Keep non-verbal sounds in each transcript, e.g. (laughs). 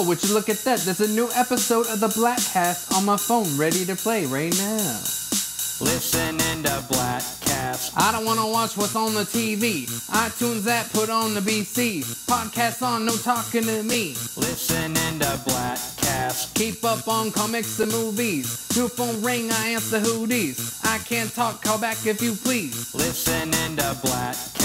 Oh, would you look at that? There's a new episode of the Bladtcast on my phone ready to play right now. Listening to Bladtcast. I don't wanna watch what's on the TV. iTunes app put on the BC. Podcast on, no talking to me. Listening to Bladtcast. Keep up on comics and movies. New phone ring, I answer who these. I can't talk, call back if you please. Listening to Bladtcast.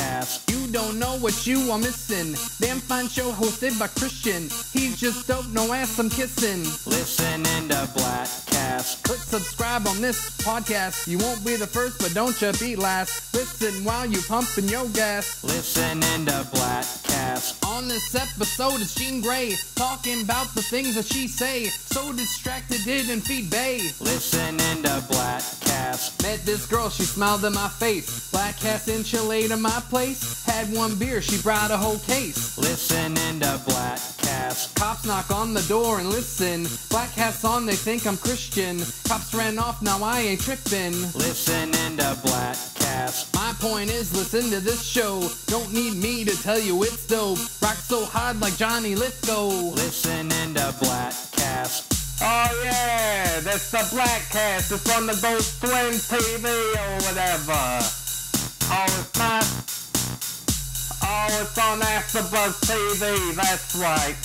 Don't know what you are missing. Damn fine show hosted by Christian. He's just dope, no ass I'm kissing. Listen Listening to Bladtcast. Click subscribe on this podcast. You won't be the first, but don't you be last. Listen while you pumping your gas. Listen Listening to Bladtcast. On this episode is Jean Grey talking about the things that she say. So distracted, didn't feed Bay. Listen Listening to Bladtcast. Met this girl, she smiled in my face. Black cast in Chile to my place. Had one beer, she brought a whole case. Listening to Bladtcast. Cops knock on the door and listen. Black hats on, they think I'm Christian. Cops ran off, now I ain't tripping. Listening to Bladtcast. My point is, listen to this show. Don't need me to tell you it's dope. Rock so hard like Johnny Lithgow. Listening to Bladtcast. Oh yeah, that's the Bladtcast. It's on the Ghost Twin TV or whatever. Oh, it's not. Oh, it's on AfterBuzz TV. That's right.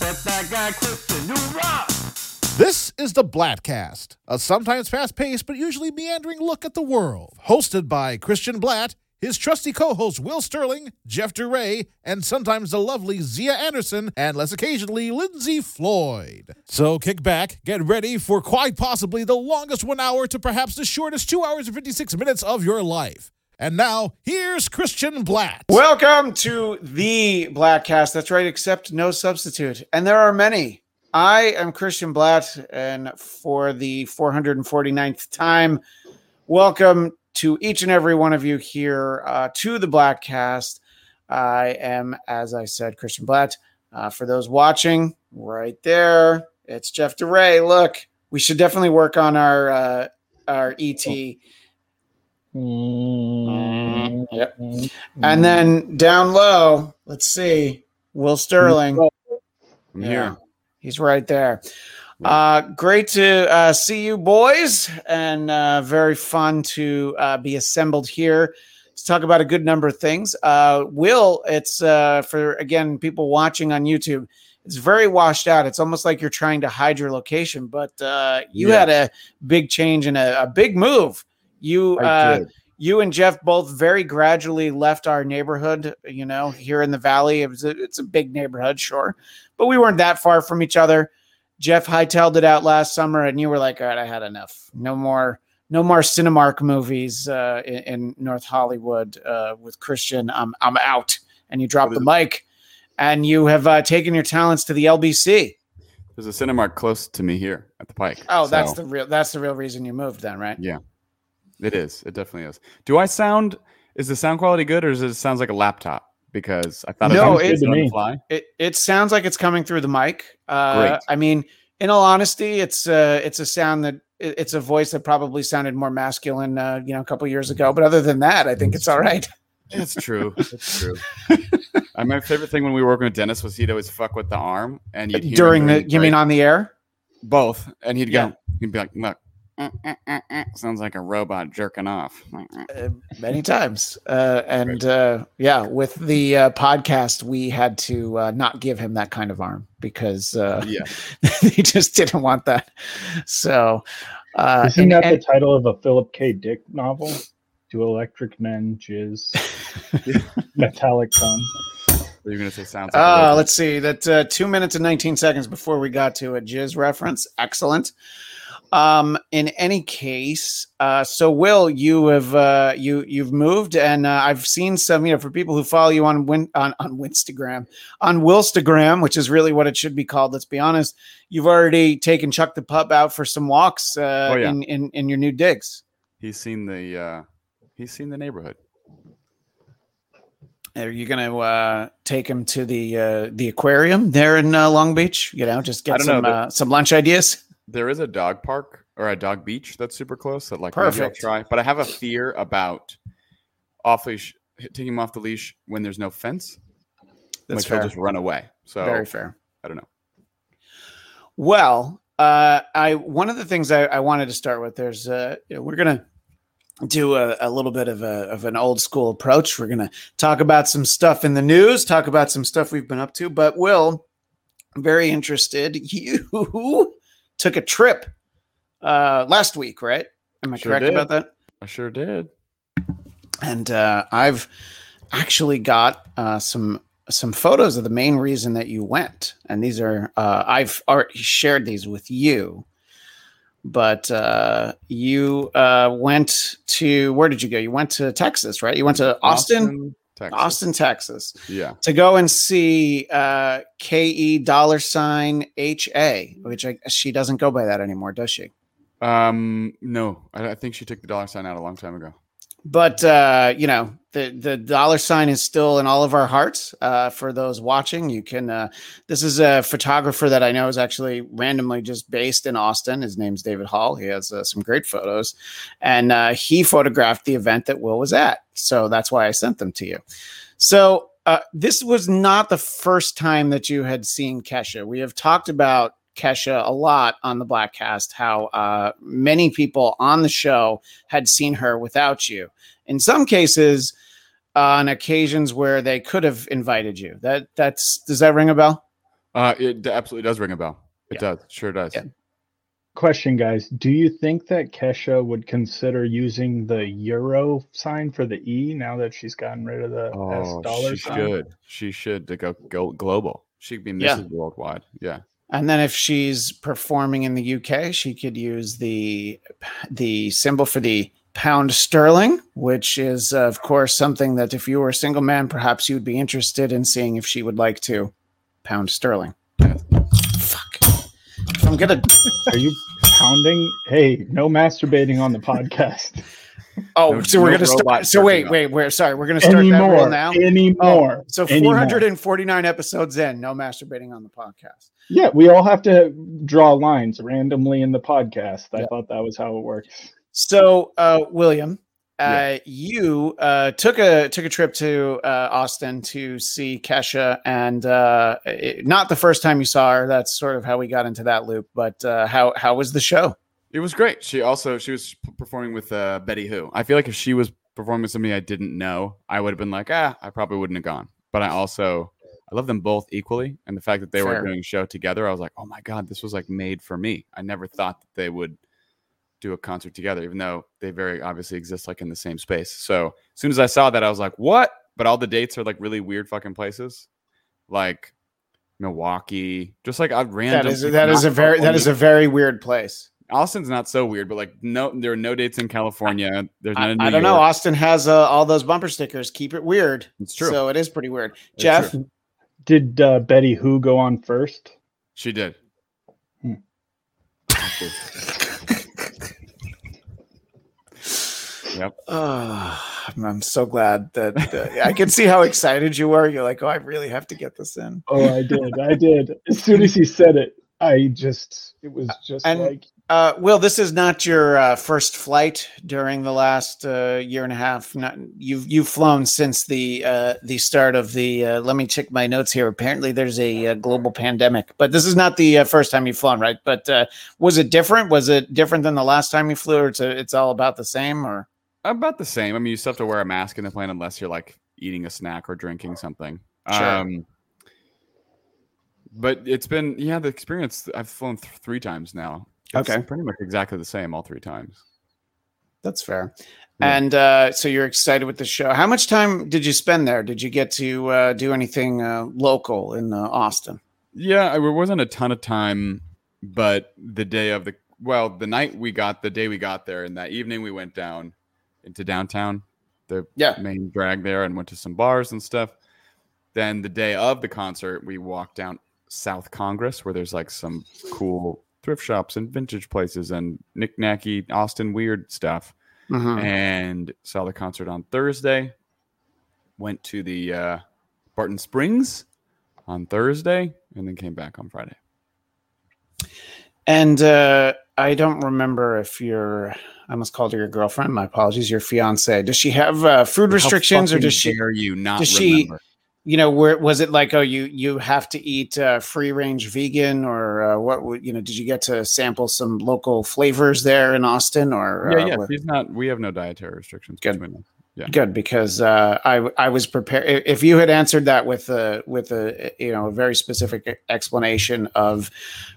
With that guy Christian, you rock. This is the Bladtcast, a sometimes fast paced but usually meandering look at the world. Hosted by Christian Bladt, his trusty co hosts Will Sterling, Jeff DeRay, and sometimes the lovely Zia Anderson, and less occasionally Lindsay Floyd. So kick back, get ready for quite possibly the longest one hour to perhaps the shortest two hours and 56 minutes of your life. And now, here's Christian Bladt. Welcome to the Bladtcast. That's right, except no substitute. And there are many. I am Christian Bladt, and for the 449th time, welcome to each and every one of you here uh, to the Bladtcast. I am, as I said, Christian Bladt. Uh, for those watching, right there, it's Jeff DeRay. Look, we should definitely work on our uh, our ET. Yep. And then down low, let's see, Will Sterling. I'm Yeah, here. He's right there. Uh, great to uh, see you, boys, and uh, very fun to uh, be assembled here to talk about a good number of things. Uh, Will, it's uh, for again people watching on YouTube. It's very washed out. It's almost like you're trying to hide your location, but uh, you Yeah. had a big change and a, a big move. You uh, you and Jeff both very gradually left our neighborhood. You know, here in the valley, it was a, it's a big neighborhood, sure, but we weren't that far from each other. Jeff hightailed it out last summer, and you were like, "All right, I had enough. No more, no more Cinemark movies uh, in, in North Hollywood uh, with Christian. I'm I'm out." And you dropped the mic, and you have uh, taken your talents to the LBC. There's a Cinemark close to me here at the Pike. Oh, that's the real that's the real reason you moved, then, right? yeah. It is. It definitely is. Do I sound? Is the sound quality good, or does it sounds like a laptop? Because I thought No, it it's- was on fly. It it sounds like it's coming through the mic. Uh, Great. I mean, in all honesty, it's uh, it's a sound that it- it's a voice that probably sounded more masculine, uh, you know, a couple years ago. But other than that, I think it's all right. It's true. (laughs) It's true. I, my favorite thing when we were working with Dennis was he'd always fuck with the arm, and you'd hear During the, you mean on the air? both, and he'd Yeah. go, he'd be like, "Look, eh, eh, eh, eh, sounds like a robot jerking off." Uh, many times, uh, and uh, yeah, with the uh, podcast, we had to uh, not give him that kind of arm because uh, Yeah, (laughs) they just didn't want that. So, uh, Isn't that and- the title of a Philip K. Dick novel? Do electric men jizz (laughs) metallic cum? What are you gonna say? Sounds. Like Uh, let's see. That uh, two minutes and 19 seconds before we got to a jizz reference. Excellent. Um, in any case, uh, so Will, you have uh, you you've moved, and uh, I've seen some. You know, for people who follow you on Win- on on Winstagram, on Willstagram, which is really what it should be called. Let's be honest. You've already taken Chuck the pup out for some walks uh, Oh, yeah. in, in in your new digs. He's seen the. uh He's seen the neighborhood. Are you going to uh, take him to the uh, the aquarium there in uh, Long Beach? You know, just get don't know, some uh, some lunch ideas. There is a dog park or a dog beach that's super close that like maybe I'll try, but I have a fear about off leash taking him off the leash when there's no fence. That's like he'll just run away. So Very fair. I don't know. Well, uh, I one of the things I, I wanted to start with. There's uh, you know, we're gonna do a, a little bit of a of an old school approach. We're gonna talk about some stuff in the news, talk about some stuff we've been up to. But Will, I'm very interested. (laughs) You took a trip uh, last week, right? Am I Sure correct did. about that? I sure did. and uh, I've actually got uh, some some photos of the main reason that you went, and these are uh, I've already shared these with you, but uh, you uh, went to where did you go? You went to Texas, right? You went to Austin, Texas. Austin, Texas, Yeah. to go and see uh, Ke dollar sign H A, which I, she doesn't go by that anymore, does she? Um. No, I, I think she took the dollar sign out a long time ago. But uh, you know the the dollar sign is still in all of our hearts. Uh, for those watching, you can. Uh, this is a photographer that I know is actually randomly just based in Austin. His name's David Hall. He has uh, some great photos, and uh, he photographed the event that Will was at. So that's why I sent them to you. So uh, this was not the first time that you had seen Kesha. We have talked about Kesha a lot on the Bladtcast. How uh, many people on the show had seen her without you. In some cases, on occasions where they could have invited you. That that's does that ring a bell? Uh, it absolutely does ring a bell. It Yeah. does. Sure does. Yeah. Question, guys. Do you think that Kesha would consider using the euro sign for the E now that she's gotten rid of the S Oh, dollar she sign? should. She should to go go global. She'd be Yeah. Mrs. Worldwide. Yeah. And then if she's performing in the UK, she could use the the symbol for the pound sterling, which is uh, of course something that if you were a single man, perhaps you would be interested in seeing if she would like to pound sterling. Fuck. If I'm gonna Are you pounding? Hey, no masturbating on the podcast (laughs) Oh, No- so we're no gonna start. So jerking wait, wait, we're sorry. We're gonna start that rule now. Anymore. Oh, so Anymore. 449 episodes in, no masturbating on the podcast. Yeah, we all have to draw lines randomly in the podcast. I Yeah. thought that was how it works. So, uh, William, uh, Yeah. you uh, took a took a trip to uh, Austin to see Kesha, and uh, it- not the first time you saw her. That's sort of how we got into that loop. But uh, how how was the show? It was great. She also she was performing with uh, Betty Who. I feel like if she was performing with somebody I didn't know, I would have been like, ah, I probably wouldn't have gone. But I also I love them both equally, and the fact that they were doing a show together, I was like, oh my god, this was like made for me. I never thought that they would do a concert together, even though they very obviously exist like in the same space. So as soon as I saw that, I was like, what? But all the dates are like really weird fucking places, like Milwaukee, just like a random. That is that is a very that is a very weird place. Austin's not so weird, but like no, there are no dates in California. There's none I, in I don't know. Austin has uh, all those bumper stickers. Keep it weird. It's true. So it is pretty weird. It's Jeff, true. Did uh, Betty Who go on first? She did. Hmm. yep. uh, (sighs) I'm, I'm so glad that uh, I can see how excited you were. You're like, oh, I really have to get this in. Oh, I did. I did. As soon as he said it, I just, it was just And- like, Uh, Will, this is not your uh, first flight during the last uh, year and a half. Not, you've you've flown since the uh, the start of the. Uh, let me check my notes here. Apparently, there's a, uh global pandemic, but this is not the uh, first time you've flown, right? But uh, was it different? Was it different than the last time you flew, or it's a, it's all about the same? Or About the same. I mean, you still have to wear a mask in the plane unless you're like eating a snack or drinking something. Sure. Um, but it's been yeah, the experience. I've flown th- three times now. It's Okay. pretty much exactly the same all three times. that's fair. Yeah. And uh, so you're excited with the show. How much time did you spend there? Did you get to uh, do anything uh, local in uh, Austin? Yeah, I- there wasn't a ton of time, but the day of the well, the night we got the day we got there, and that evening we went down into downtown, the Yeah. main drag there, and went to some bars and stuff. Then the day of the concert, we walked down South Congress, where there's like some cool thrift shops and vintage places and knick-knacky Austin weird stuff. Mhm. And saw the concert on Thursday. Went to the uh, Barton Springs on Thursday, and then came back on Friday. And uh, I don't remember if your I almost called her your girlfriend. My apologies, your fiance. Does she have uh, food restrictions, or does she dare you not does she- remember? You know, where was it like? Oh, you you have to eat uh, free range vegan, or uh, what? You know, did you get to sample some local flavors there in Austin, or Yeah, uh, yeah. She's not. We have no dietary restrictions Good. Yeah. Good because uh, I I was prepared. If you had answered that with a with a you know a very specific explanation of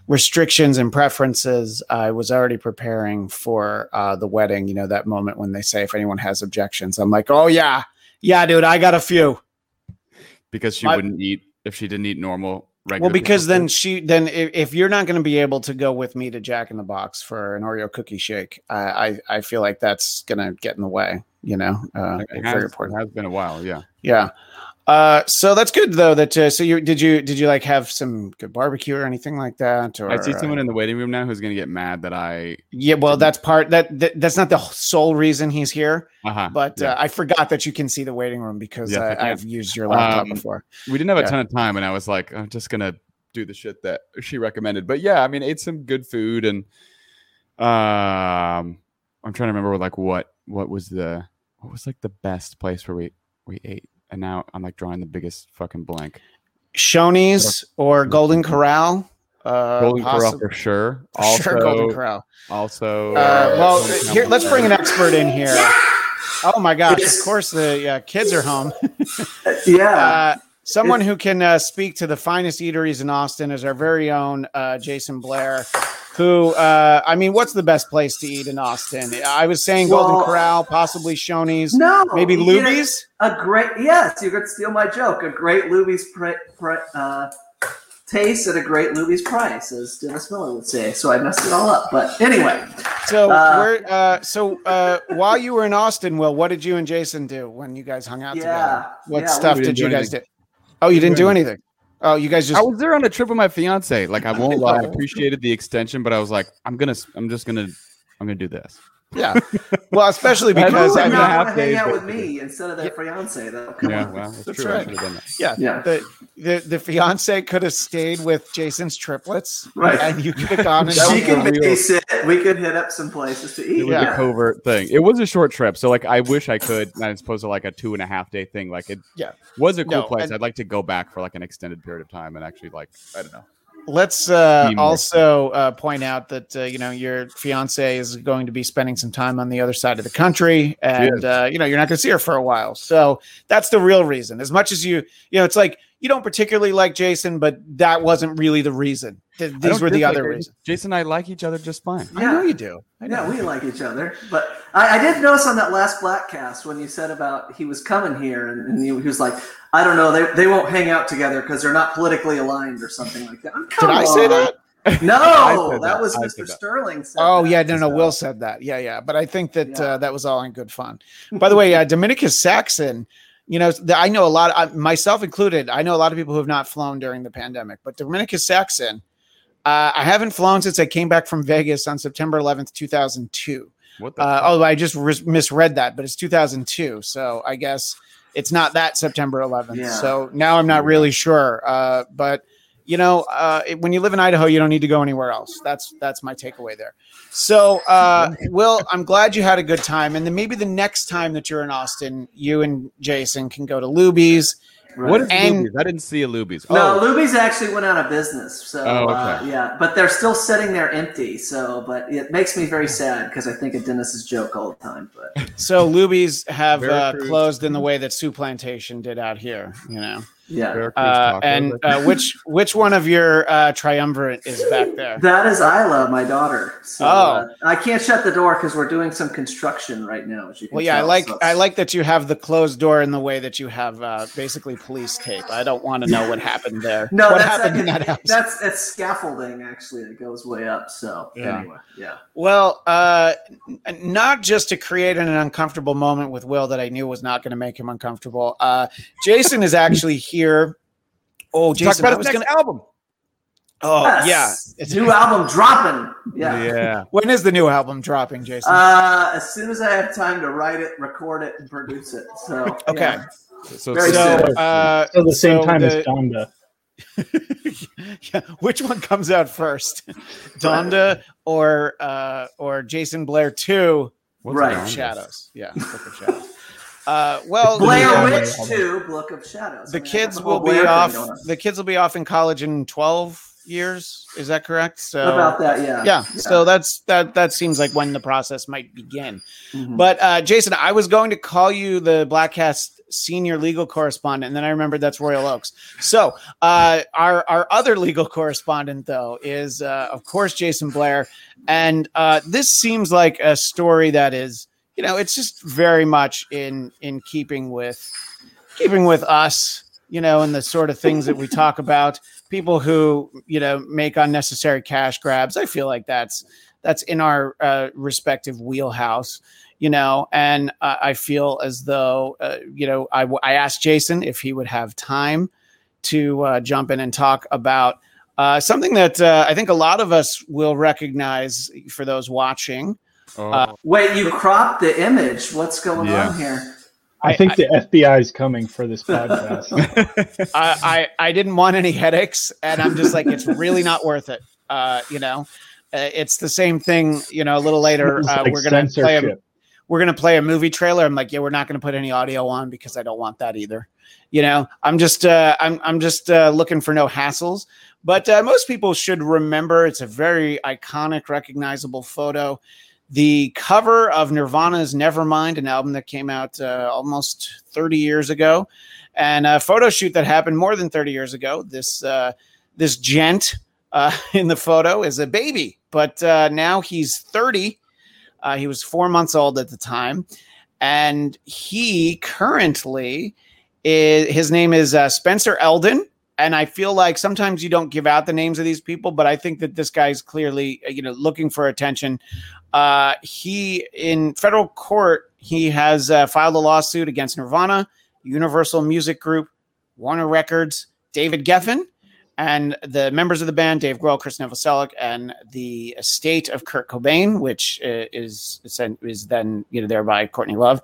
restrictions and preferences, I was already preparing for uh, the wedding. You know that moment when they say if anyone has objections, I'm like, oh yeah, yeah, dude, I got a few. Because she My- wouldn't eat if she didn't eat normal. Regular Well, because then food. she then if, if you're not going to be able to go with me to Jack in the Box for an Oreo cookie shake, I I, I feel like that's going to get in the way. You know, uh, it very has, important. it has been a while. Yeah. Yeah. Uh, so that's good though. That uh, so you did you did you like have some good barbecue or anything like that? Or I see someone uh, in the waiting room now who's going to get mad that I. yeah, well, that's part that, that that's not the sole reason he's here. Uh-huh, But yeah. uh, I forgot that you can see the waiting room because Yes, I uh, can. I've used your laptop Um, before. we didn't have a yeah. ton of time, and I was like, I'm just gonna do the shit that she recommended. But yeah, I mean, ate some good food, and um, I'm trying to remember like what what was the what was like the best place where we we ate, and now I'm like drawing the biggest fucking blank. Shoney's or Golden Corral. Uh, Golden Corral (laughs) for sure. Also, sure, Golden Corral. also. Uh, well, Golden here, let's bring an expert in here. Oh my gosh! Of course, the uh, kids are home. (laughs) Yeah. Uh, someone who can uh, speak to the finest eateries in Austin is our very own uh, Jason Blair. Who, uh, I mean, what's the best place to eat in Austin? I was saying Golden Well- Corral, possibly Shoney's, no. maybe you get Luby's. A, a great, yes, you could steal my joke. A great Luby's pri pri uh, taste at a great Luby's price, as Dennis Miller would say. So I messed it all up. But anyway, So, Uh, where, uh, so uh, while you were in Austin, Will, what did you and Jason do when you guys hung out Yeah, together? What yeah, stuff did you do guys do? Oh, you didn't do do anything. Oh, you guys just I was there on a trip with my fiance. Like I (laughs) won't lie, I appreciated the extension, but I was like, I'm gonna, I'm just gonna, I'm gonna do this. Yeah. Well, especially because who I would mean, not half to hang out with me instead of their fiance? Though, come yeah, on. well, that's, That's true. right. I should have done that. yeah, Yeah. the the the fiance could have stayed with Jason's triplets, Right. And you could have gone and She was can real- babysit. We could hit up some places to It eat. was Yeah. a covert thing. It was a short trip, so like I wish I could. Not as opposed to like a two and a half day thing. Like it Yeah. was a cool No, place. and- I'd like to go back for like an extended period of time and actually like I don't know. Let's uh, also uh, point out that uh, you know your fiance is going to be spending some time on the other side of the country, and is. uh, you know you're not going to see her for a while. So that's the real reason. As much as you, you know, it's like you don't particularly like Jason, but that wasn't really the reason. Th- these were the other her. reasons. Jason and I like each other just fine. I know you do. I know. Yeah, we like each other. But I, I did notice on that last Bladtcast when you said about he was coming here and, and he, he was like, I don't know, they, they won't hang out together because they're not politically aligned or something like that. Did Come I say that? No, (laughs) that, that. was I Mr. that. Sterling. Said Oh that. yeah, no, no. So- Will said that. Yeah, yeah. But I think that Yeah. uh, that was all in good fun. By the way, uh, Dominicus Saxon. You know, the, I know a lot, I, myself included. I know a lot of people who have not flown during the pandemic. But Dominicus Saxon, uh, I haven't flown since I came back from Vegas on September 11th, 2002. What the? Uh, fuck? oh, I just ris- misread that, but it's 2002. So I guess it's not that September 11th. Yeah. So now I'm not really sure. Uh, but you know, uh, it- when you live in Idaho, you don't need to go anywhere else. That's that's my takeaway there. So, uh, Will, I'm glad you had a good time, and then maybe the next time that you're in Austin, you and Jason can go to Luby's. Right. What is and- Luby's? I didn't see a Luby's. No, Oh, Luby's actually went out of business. So Oh, uh, okay. yeah, but they're still sitting there empty. So, but it makes me very sad because I think of Dennis's joke all the time. But So Luby's have uh, closed in the way that Sioux Plantation did out here. You know, yeah, Veracruz uh, and uh, which which one of your uh, triumvirate is back there? (laughs) that is Isla, my daughter. So, Oh. uh, I can't shut the door because we're doing some construction right now. As you can Well, yeah, I like so I like that you have the closed door in the way that you have uh, basically police tape. I don't want to know what happened there. (laughs) No, what that's happened in that house? that's that's scaffolding actually that goes way up. So Yeah. anyway, yeah. Well, uh, not just to create an uncomfortable moment with Will that I knew was not going to make him uncomfortable. Uh, Jason is actually here. (laughs) Oh, Talk Jason, about I his was next gonna. album. Oh, Yes. yeah. It's- new album dropping. Yeah. Yeah. (laughs) When is the new album dropping, Jason? Uh, as soon as I have time to write it, record it, and produce it. So (laughs) Okay. yeah. So, Very so, uh, So the same so time the- as Donda. (laughs) yeah, which one comes out first, Donda or uh, or Jason Blair Two? what's Right. Shadows. Yeah, Book of Shadows. Uh, well, Blair Yeah, Witch 2, Book of Shadows. the I mean, kids will be off. The kids will be off in college in twelve years. Is that correct? So About that, yeah. yeah. So that's that. That seems like when the process might begin. Mhm. But uh, Jason, I was going to call you the Bladtcast senior legal correspondent, and then I remembered that's Royal Oaks. So uh, our our other legal correspondent, though, is uh, of course Jason Blair, and uh, this seems like a story that is, you know, it's just very much in in keeping with keeping with us, you know, and the sort of things that we talk about. People who you know make unnecessary cash grabs. I feel like that's that's in our uh, respective wheelhouse you know and uh, i feel as though uh, you know I, I asked jason if he would have time to uh, jump in and talk about uh, something that uh, i think a lot of us will recognize for those watching Oh, Uh, Wait, you cropped the image. What's going Yeah. on here? I think the FBI is coming for this podcast. (laughs) (laughs) I, I i didn't want any headaches and i'm just like it's really not worth it uh, you know uh, it's the same thing you know a little later uh, like we're gonna play a, we're gonna play a movie trailer. I'm like, yeah, we're not gonna put any audio on because I don't want that either. You know, I'm just uh, I'm I'm just uh, looking for no hassles. But uh, most people should remember it's a very iconic, recognizable photo. The cover of Nirvana's Nevermind, an album that came out uh, almost 30 years ago, and a photo shoot that happened more than 30 years ago. This uh, this gent uh, (laughs) in the photo is a baby, but uh, now he's 30 uh, he was four months old at the time, and he currently is, his name is uh, Spencer Elden. And I feel like sometimes you don't give out the names of these people, but I think that this guy's clearly, you know, looking for attention. Uh, he in federal court, he has uh, filed a lawsuit against Nirvana, Universal Music Group, Warner Records, David Geffen, and the members of the band, Dave Grohl, Chris Novoselic, and the estate of Kurt Cobain, which uh, is is then you know thereby Courtney Love,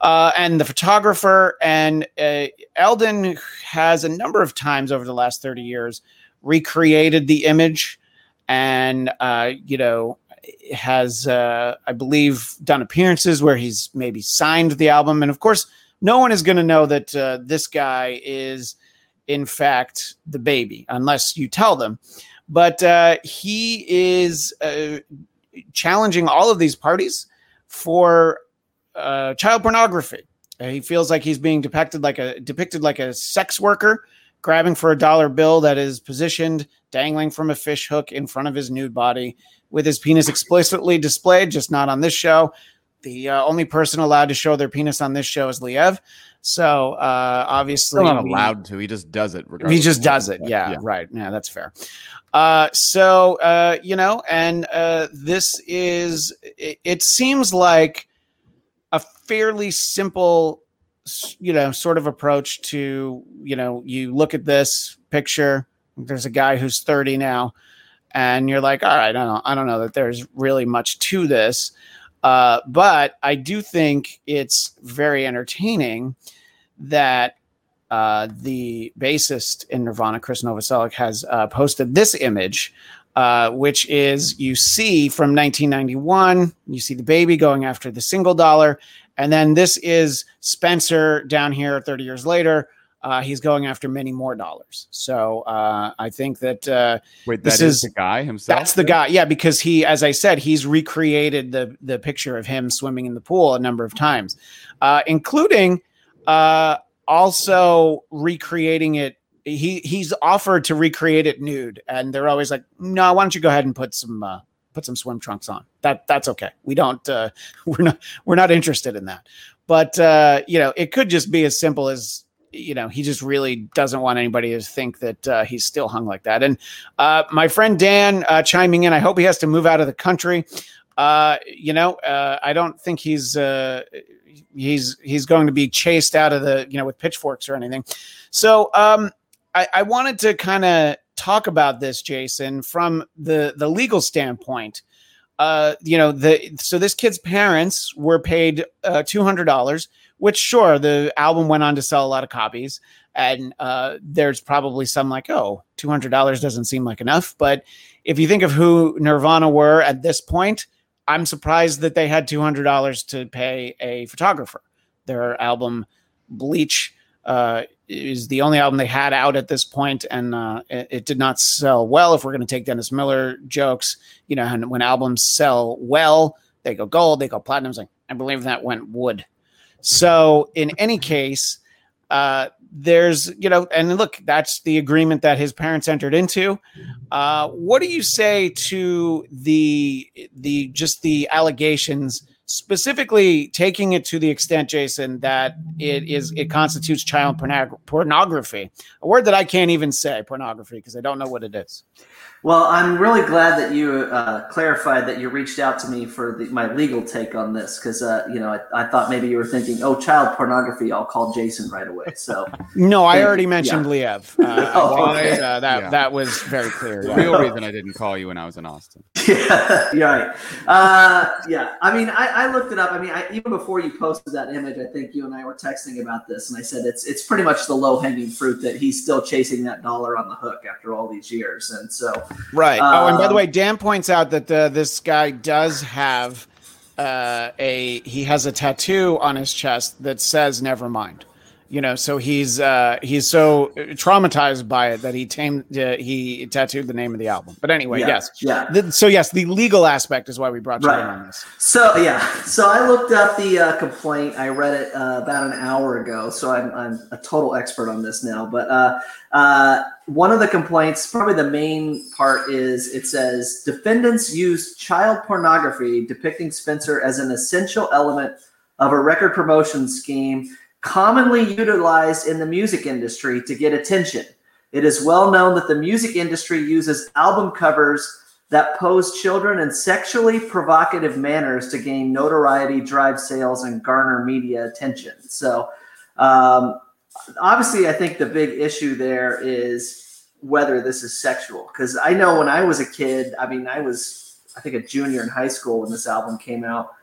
uh, and the photographer. And uh, Elden has a number of times over the last thirty years recreated the image, and uh, you know has uh, I believe done appearances where he's maybe signed the album, and of course, no one is going to know that uh, this guy is in fact the baby unless you tell them. But uh, he is uh, challenging all of these parties for uh, child pornography. He feels like he's being depicted like a depicted like a sex worker grabbing for a dollar bill that is positioned dangling from a fish hook in front of his nude body with his penis explicitly displayed just not on this show the uh, only person allowed to show their penis on this show is Liev. So uh, obviously, Still not we- allowed to. He just does it. he just does it. Yeah, right. Yeah, that's fair. Uh, so uh, you know, and uh, this is it, it seems like a fairly simple, you know, sort of approach to you know, you look at this picture. There's a guy who's 30 now, and you're like, all right, I don't know, I don't know that there's really much to this. Uh, but I do think it's very entertaining that uh, the bassist in Nirvana, Chris Novoselic, has uh, posted this image, uh, which is you see from 1991. You see the baby going after the single dollar, and then this is Spencer down here 30 years later. Uh, he's going after many more dollars. So uh, I think that uh, Wait, This that is is- the guy himself. that's the guy. Yeah, because he, as I said, he's recreated the the picture of him swimming in the pool a number of times, uh, including uh, also recreating it. He he's offered to recreate it nude, and they're always like, "No, why don't you go ahead and put some uh, put some swim trunks on? That that's okay. We don't uh, (laughs) we're not we're not interested in that." But uh, you know, it could just be as simple as you know he just really doesn't want anybody to think that uh, he's still hung like that. And uh, my friend Dan uh, chiming in. I hope he has to move out of the country. Uh, you know, uh, I don't think he's uh, he's he's going to be chased out of the you know with pitchforks or anything. So um, I, I wanted to kind of talk about this, Jason, from the the legal standpoint. Uh, you know, the so this kid's parents were paid uh, two hundred dollars, which sure the album went on to sell a lot of copies, and uh, there's probably some like, oh, two hundred dollars doesn't seem like enough, but if you think of who Nirvana were at this point, I'm surprised that they had two hundred dollars to pay a photographer. Their album Bleach uh, is the only album they had out at this point, and uh, it, it did not sell well. If we're going to take Dennis Miller jokes, you know, and when albums sell well, they go gold, they go platinum. Like I believe that went wood. So in any case, uh, there's you know, and look, that's the agreement that his parents entered into. Uh, what do you say to the the just the allegations? Specifically taking it to the extent jason that it is it constitutes child pornog- pornography. A word that i can't even say pornography because i don't know what it is Well, I'm really glad that you uh, clarified that you reached out to me for the, my legal take on this because uh, you know I, I thought maybe you were thinking, oh, child pornography. I'll call Jason right away. So no i Thank- already mentioned liev (laughs) uh, Oh, I think, okay. uh, that Yeah. that was very clear The real reason I didn't call you when I was in Austin. (laughs) yeah, you're right. Uh, yeah, I mean, I, I looked it up. I mean, I, even before you posted that image, I think you and I were texting about this, and I said it's it's pretty much the low hanging fruit that he's still chasing that dollar on the hook after all these years, and so Right. oh, and by the Um, way, Dan points out that this guy does have uh, a he has a tattoo on his chest that says "Never mind." You know, so he's uh, he's so traumatized by it that he tamed uh, he tattooed the name of the album. But anyway, yeah, yes. yeah. The- so yes, the legal aspect is why we brought you Right. in on this. So yeah, so I looked up the uh, complaint. I read it uh, about an hour ago, so I'm, I'm a total expert on this now. But uh, uh, one of the complaints, probably the main part, is it says defendants used child pornography depicting Spencer as an essential element of a record promotion scheme commonly utilized in the music industry to get attention. It is well known that the music industry uses album covers that pose children in sexually provocative manners to gain notoriety, drive sales, and garner media attention. So, um, obviously, I think the big issue there is whether this is sexual. Because I know when I was a kid, I mean, I was, I think, a junior in high school when this album came out.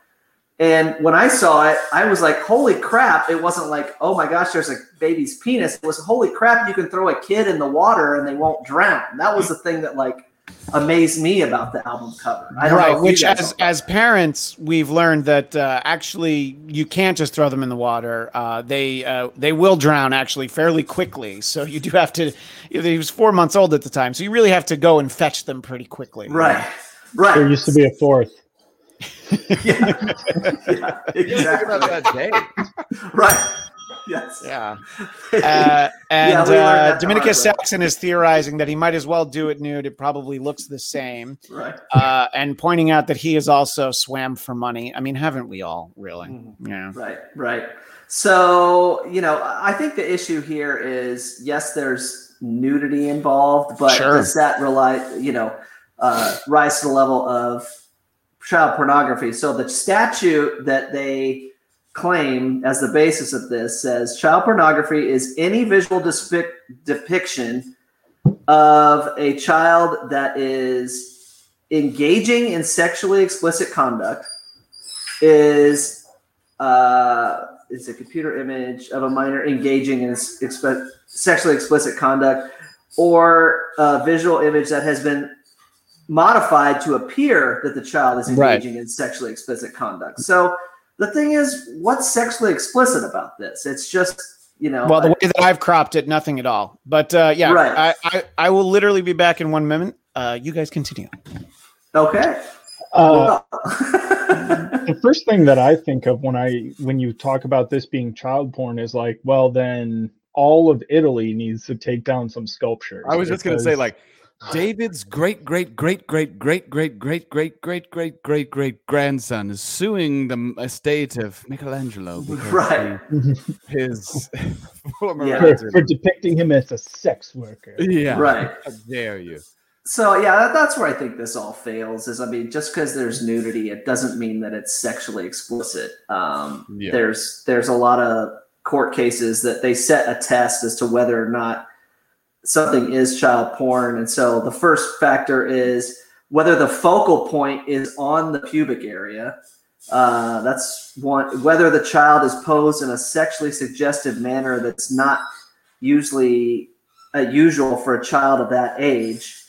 And when I saw it, I was like, holy crap. It wasn't like, oh my gosh, there's a baby's penis. It was, holy crap, you can throw a kid in the water and they won't drown. That was the thing that, like, amazed me about the album cover. I don't Right, if which as as parents we've learned that uh, actually you can't just throw them in the water. Uh, they uh, they will drown actually fairly quickly. So you do have to. He was four months old at the time, so you really have to go and fetch them pretty quickly. right, right, There used to be a fourth. Yeah, yeah, exactly, that (laughs) day. right, yes, Yeah. Uh, (laughs) and Yeah, uh, hard Dominicus. Saxon is theorizing that he might as well do it nude. It probably looks the same. right. Uh, and pointing out that he has also swam for money. I mean, haven't we all really? Mhm. Yeah. Right, right. So, you know, I think the issue here is yes, there's nudity involved, but Sure. does that rely, you know, uh, rise to the level of child pornography? So the statute that they claim as the basis of this says child pornography is any visual depiction of a child that is engaging in sexually explicit conduct is uh, is a computer image of a minor engaging in ex- expe- sexually explicit conduct or a visual image that has been modified to appear that the child is Right. engaging in sexually explicit conduct. So the thing is, what's sexually explicit about this? It's just you know. Well, the way that I've cropped it, nothing at all. But uh, yeah, Right. I, I, I will literally be back in one minute. Uh, you guys continue. okay. Uh, (laughs) the first thing that I think of when I when you talk about this being child porn is like, well, then all of Italy needs to take down some sculptures. I was just gonna say like David's great great great great great great great great great great great great grandson is suing the estate of Michelangelo Right. his former Yeah. for, for depicting him as a sex worker. yeah Right. How dare you? So yeah, that's where I think this all fails. Is I mean, just because there's nudity, it doesn't mean that it's sexually explicit. Um, Yeah. There's there's a lot of court cases that they set a test as to whether or not something is child porn, and so the first factor is whether the focal point is on the pubic area. Uh, that's one. Whether the child is posed in a sexually suggestive manner that's not usually uh, usual for a child of that age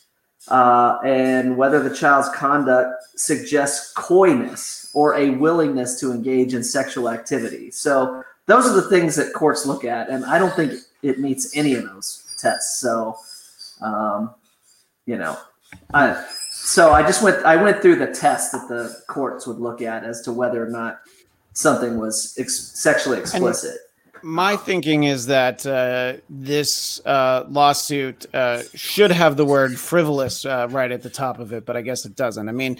uh, and whether the child's conduct suggests coyness or a willingness to engage in sexual activity. So those are the things that courts look at, and I don't think it meets any of those tests. So, um, you know, I so I just went I went through the test that the courts would look at as to whether or not something was ex- sexually explicit. My thinking is that uh, this uh, lawsuit uh, should have the word frivolous uh, right at the top of it, but I guess it doesn't. I mean,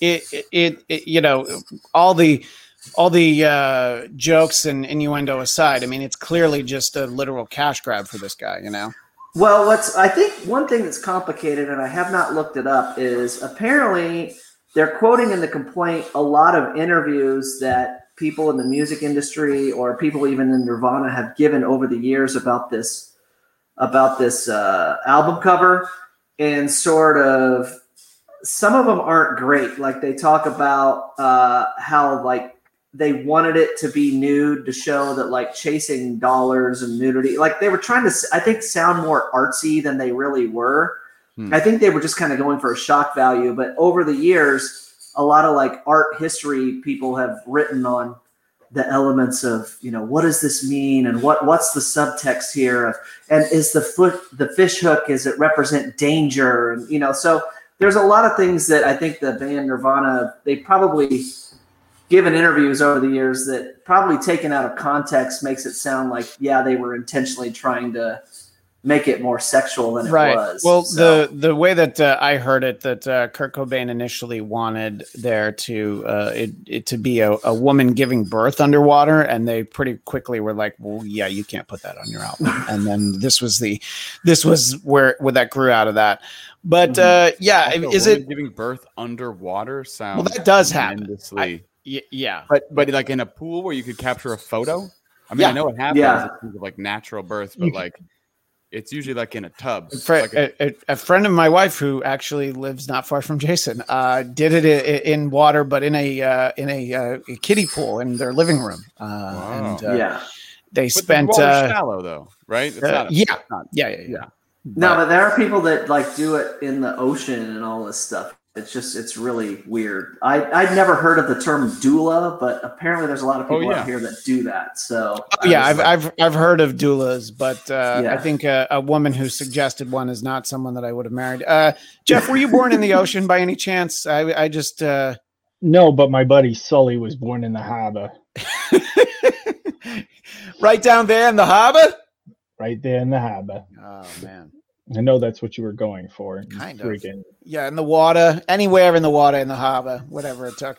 it, it, it you know, all the all the uh, jokes and innuendo aside, I mean, it's clearly just a literal cash grab for this guy. You know. Well, what's I think one thing that's complicated, and I have not looked it up, is apparently they're quoting in the complaint a lot of interviews that people in the music industry or people even in Nirvana have given over the years about this about this uh, album cover, and sort of some of them aren't great. Like they talk about uh, how like they wanted it to be nude to show that like chasing dollars and nudity like they were trying to i think sound more artsy than they really were Hmm. i think they were just kind of going for a shock value but over the years a lot of like art history people have written on the elements of you know what does this mean and what what's the subtext here of and is the foot the fish hook is it represent danger and you know so there's a lot of things that i think the band nirvana they probably given interviews over the years that probably taken out of context makes it sound like yeah they were intentionally trying to make it more sexual than it was Well, So- the the way that uh, I heard it, that uh, Kurt Cobain initially wanted there to uh, it, it to be a, a woman giving birth underwater, and they pretty quickly were like, "Well, yeah, you can't put that on your album." (laughs) and then this was the this was where where that grew out of that. But Mm-hmm. uh, yeah, is it? giving birth underwater? Sounds Well, that does happen. tremendously- y- yeah, but but like in a pool where you could capture a photo. I mean, Yeah. I know it happens Yeah. in terms of like natural birth, but like it's usually like in a tub. A, fri- Like a- a, a, a friend of my wife who actually lives not far from Jason uh, did it in, in water, but in a uh, in a, uh, a kiddie pool in their living room. Uh, Wow. And uh, yeah they but spent water's uh, shallow though, right? It's uh, not a- yeah. not- yeah, yeah, yeah. Yeah. no but there are people that like do it in the ocean and all this stuff it's just it's really weird i i'd never heard of the term doula but apparently there's a lot of Oh, people yeah. out here that do that so Oh, yeah, I I've, was like- I've I've heard of doulas, but uh, I think a, a woman who suggested one is not someone that I would have married. Uh, Jeff, were you born in the (laughs) ocean by any chance? I I just uh, No, but my buddy Sully was born in the harbor, (laughs) right down there in the harbor. right there in the harbor. Oh man, I know that's what you were going for. you Kind of. freaking- yeah, in the water, anywhere in the water, in the harbor, whatever it took.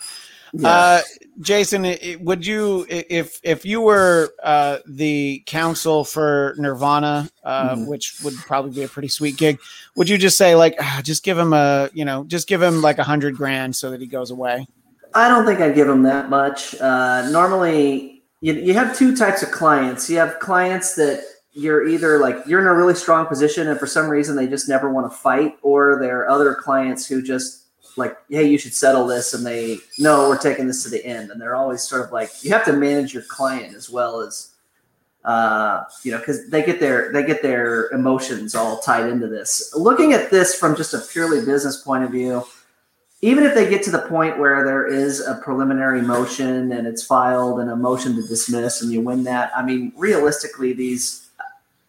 yeah. Uh, Jason, i- i- would you, if if you were uh, the counsel for Nirvana, uh, Mhm. which would probably be a pretty sweet gig, would you just say like, ah, just give him a, you know, just give him like a hundred grand so that he goes away? I don't think I'd give him that much. Uh, normally, you, you have two types of clients. You have clients that you're either like you're in a really strong position, and for some reason they just never want to fight, or there are other clients who just like, hey, you should settle this, and they no, we're taking this to the end, and they're always sort of like you have to manage your client as well as uh, you know, because they get their they get their emotions all tied into this. Looking at this from just a purely business point of view, even if they get to the point where there is a preliminary motion and it's filed and a motion to dismiss and you win that, I mean, realistically, these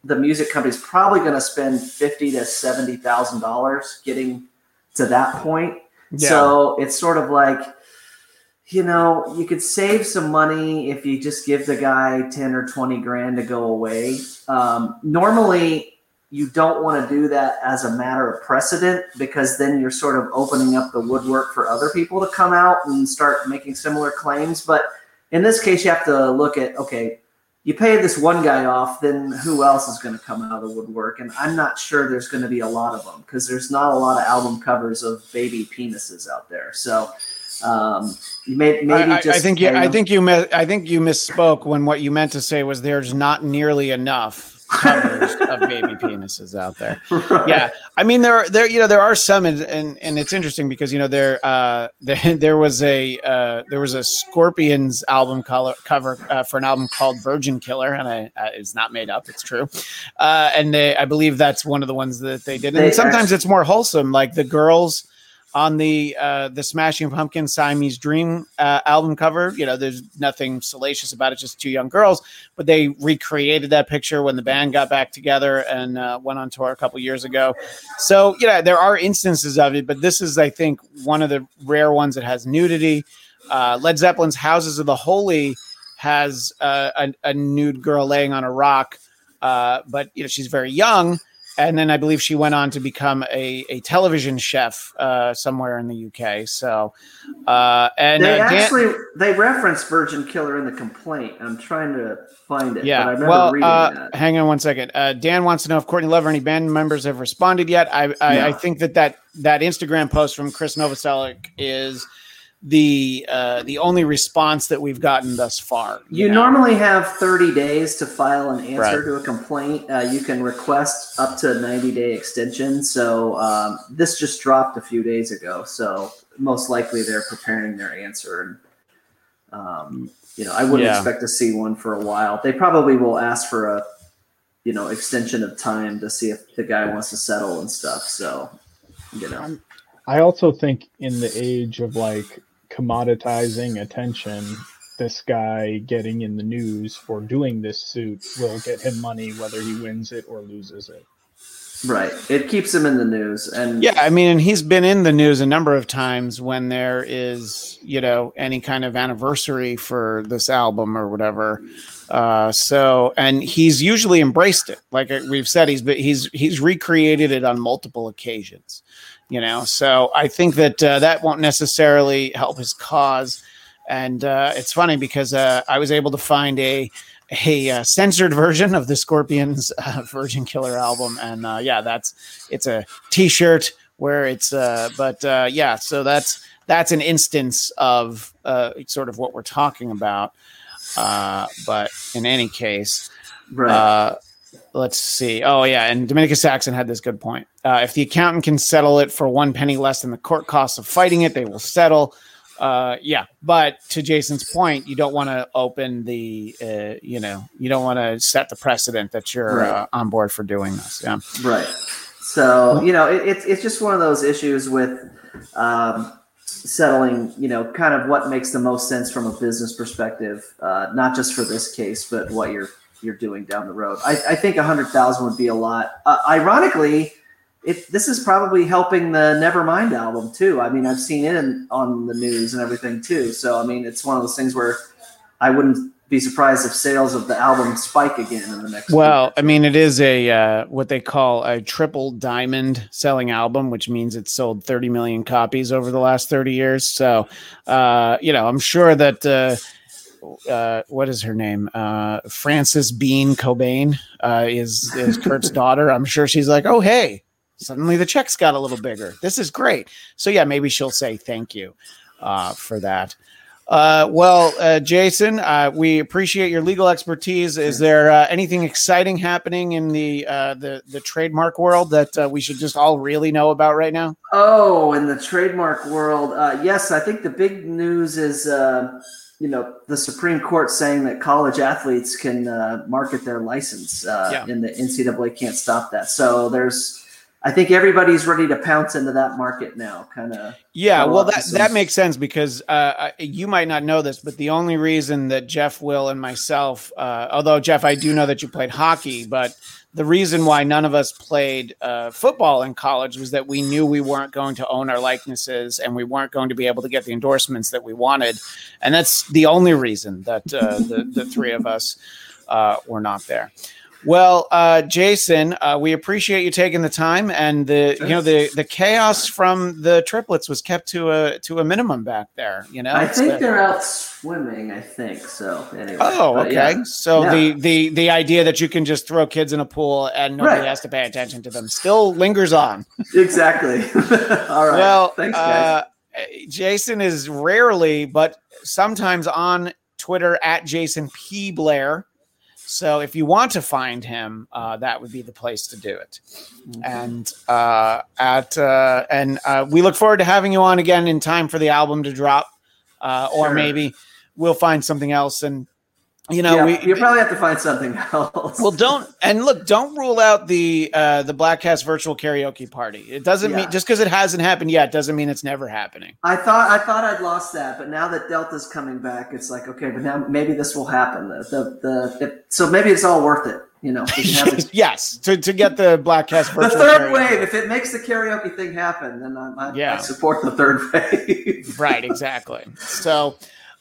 the music company's probably going to spend fifty to seventy thousand dollars getting to that point. So it's sort of like, you know, you could save some money if you just give the guy 10 or 20 grand to go away. Um, normally, you don't want to do that as a matter of precedent because then you're sort of opening up the woodwork for other people to come out and start making similar claims. But in this case, you have to look at okay, you pay this one guy off, then who else is going to come out of the woodwork? And I'm not sure there's going to be a lot of them because there's not a lot of album covers of baby penises out there. So um, you may maybe I, I- just I think you, I think you, mi- I think you misspoke when what you meant to say was there's not nearly enough covers of baby penises out there. (laughs) yeah i mean there are there you know there are some and and, and it's interesting because you know there uh (laughs) there, there was a uh there was a scorpions album color, cover uh, for an album called virgin killer and i uh, it's not made up it's true. Uh and they i believe that's one of the ones that they did. And They sometimes actually- it's more wholesome like the girls on the uh, the Smashing Pumpkins Siamese Dream uh, album cover. You know, there's nothing salacious about it, just two young girls. But they recreated that picture when the band got back together and uh, went on tour a couple years ago. So, yeah, there are instances of it, but this is, I think, one of the rare ones that has nudity. Uh, Led Zeppelin's Houses of the Holy has uh, a, a nude girl laying on a rock, uh, but you know she's very young. And then I believe she went on to become a, a television chef uh, somewhere in the UK. So, uh, and They uh, Dan- actually they reference Virgin Killer in the complaint. I'm trying to find it. but I Yeah. Well, uh, hang on one second. Uh, Dan wants to know if Courtney Love or any band members have responded yet. I I, No. I think that, that that Instagram post from Chris Novoselic is the uh, the only response that we've gotten thus far. You know? normally have 30 days to file an answer Right. to a complaint. Uh, you can request up to a 90 day extension. So um, this just dropped a few days ago. So most likely they're preparing their answer. And um, you know, I wouldn't Yeah. expect to see one for a while. They probably will ask for a you know extension of time to see if the guy wants to settle and stuff. So you know, I also think in the age of like commoditizing attention, this guy getting in the news for doing this suit will get him money whether he wins it or loses it. right? It keeps him in the news. And Yeah, I mean, and he's been in the news a number of times when there is, you know, any kind of anniversary for this album or whatever. Uh, so, and he's usually embraced it. Like we've said, he's been, he's he's recreated it on multiple occasions. You know, so I think that uh, that won't necessarily help his cause. And uh, it's funny because uh, I was able to find a a uh, censored version of the Scorpions uh, (laughs) Virgin Killer album, and uh, yeah, that's it's a T-shirt where it's uh, but uh, yeah, so that's that's an instance of uh, sort of what we're talking about. Uh, but in any case, right. Let's see. Oh yeah, and Dominica Saxon had this good point. Uh, if the accountant can settle it for one penny less than the court costs of fighting it, they will settle. Uh, yeah, but to Jason's point, you don't want to open the, uh, you know, you don't want to set the precedent that you're Right. uh, on board for doing this. Yeah. Right. So you know, it, it's it's just one of those issues with um, settling. You know, kind of what makes the most sense from a business perspective, uh, not just for this case, but what you're you're doing down the road. I, I think a hundred thousand would be a lot. Uh, ironically, it this is probably helping the Nevermind album too. I mean, I've seen it in, on the news and everything too. So I mean, it's one of those things where I wouldn't be surprised if sales of the album spike again in the next. Well, I mean, it is a uh, what they call a triple diamond selling album, which means it's sold 30 million copies over the last 30 years. So, uh, you know, I'm sure that uh, what is her name? Uh, Frances Bean Cobain uh, is is Kurt's (laughs) daughter. I'm sure she's like, oh hey, suddenly the checks got a little bigger. This is great. So yeah, maybe she'll say thank you uh, for that. Uh, well, uh, Jason, uh, we appreciate your legal expertise. Is there uh, anything exciting happening in the uh, the the trademark world that uh, we should just all really know about right now? Oh, in the trademark world, uh, yes, I think the big news is, uh, you know, the Supreme Court saying that college athletes can uh, market their license, uh, Yeah. and the NCAA can't stop that. So there's, I think everybody's ready to pounce into that market now, kind of. Yeah, well, that some- that makes sense because uh, you might not know this, but the only reason that Jeff, Will, and myself, uh, although Jeff, I do know that you played hockey, but the reason why none of us played uh, football in college was that we knew we weren't going to own our likenesses and we weren't going to be able to get the endorsements that we wanted, and that's the only reason that uh, the the three of us uh, were not there. Well, uh, Jason, uh, we appreciate you taking the time, and the you know the the chaos from the triplets was kept to a to a minimum back there. You know, I think the- they're out swimming. I think so. Anyway. Oh, okay. yeah. So Yeah. the the the idea that you can just throw kids in a pool and nobody Right. has to pay attention to them still lingers on. Exactly. (laughs) All right. Well, thanks, guys. uh, Jason is rarely, but sometimes on Twitter at Jason P Blair. So if you want to find him, uh, that would be the place to do it. Mm-hmm. And uh, at uh, and uh, we look forward to having you on again in time for the album to drop, uh, or Sure. maybe we'll find something else and you know, yeah, we you probably have to find something else. well don't and look, don't rule out the uh the Bladtcast virtual karaoke party. It doesn't Yeah. mean just because it hasn't happened yet doesn't mean it's never happening. I thought I thought I'd lost that, but now that Delta's coming back, it's like okay, but now maybe this will happen. The the, the so maybe it's all worth it. You know, (laughs) yes, to, to get the Bladtcast the virtual The third karaoke. wave. If it makes the karaoke thing happen, then I, I, Yeah. I support the third (laughs) wave. right exactly so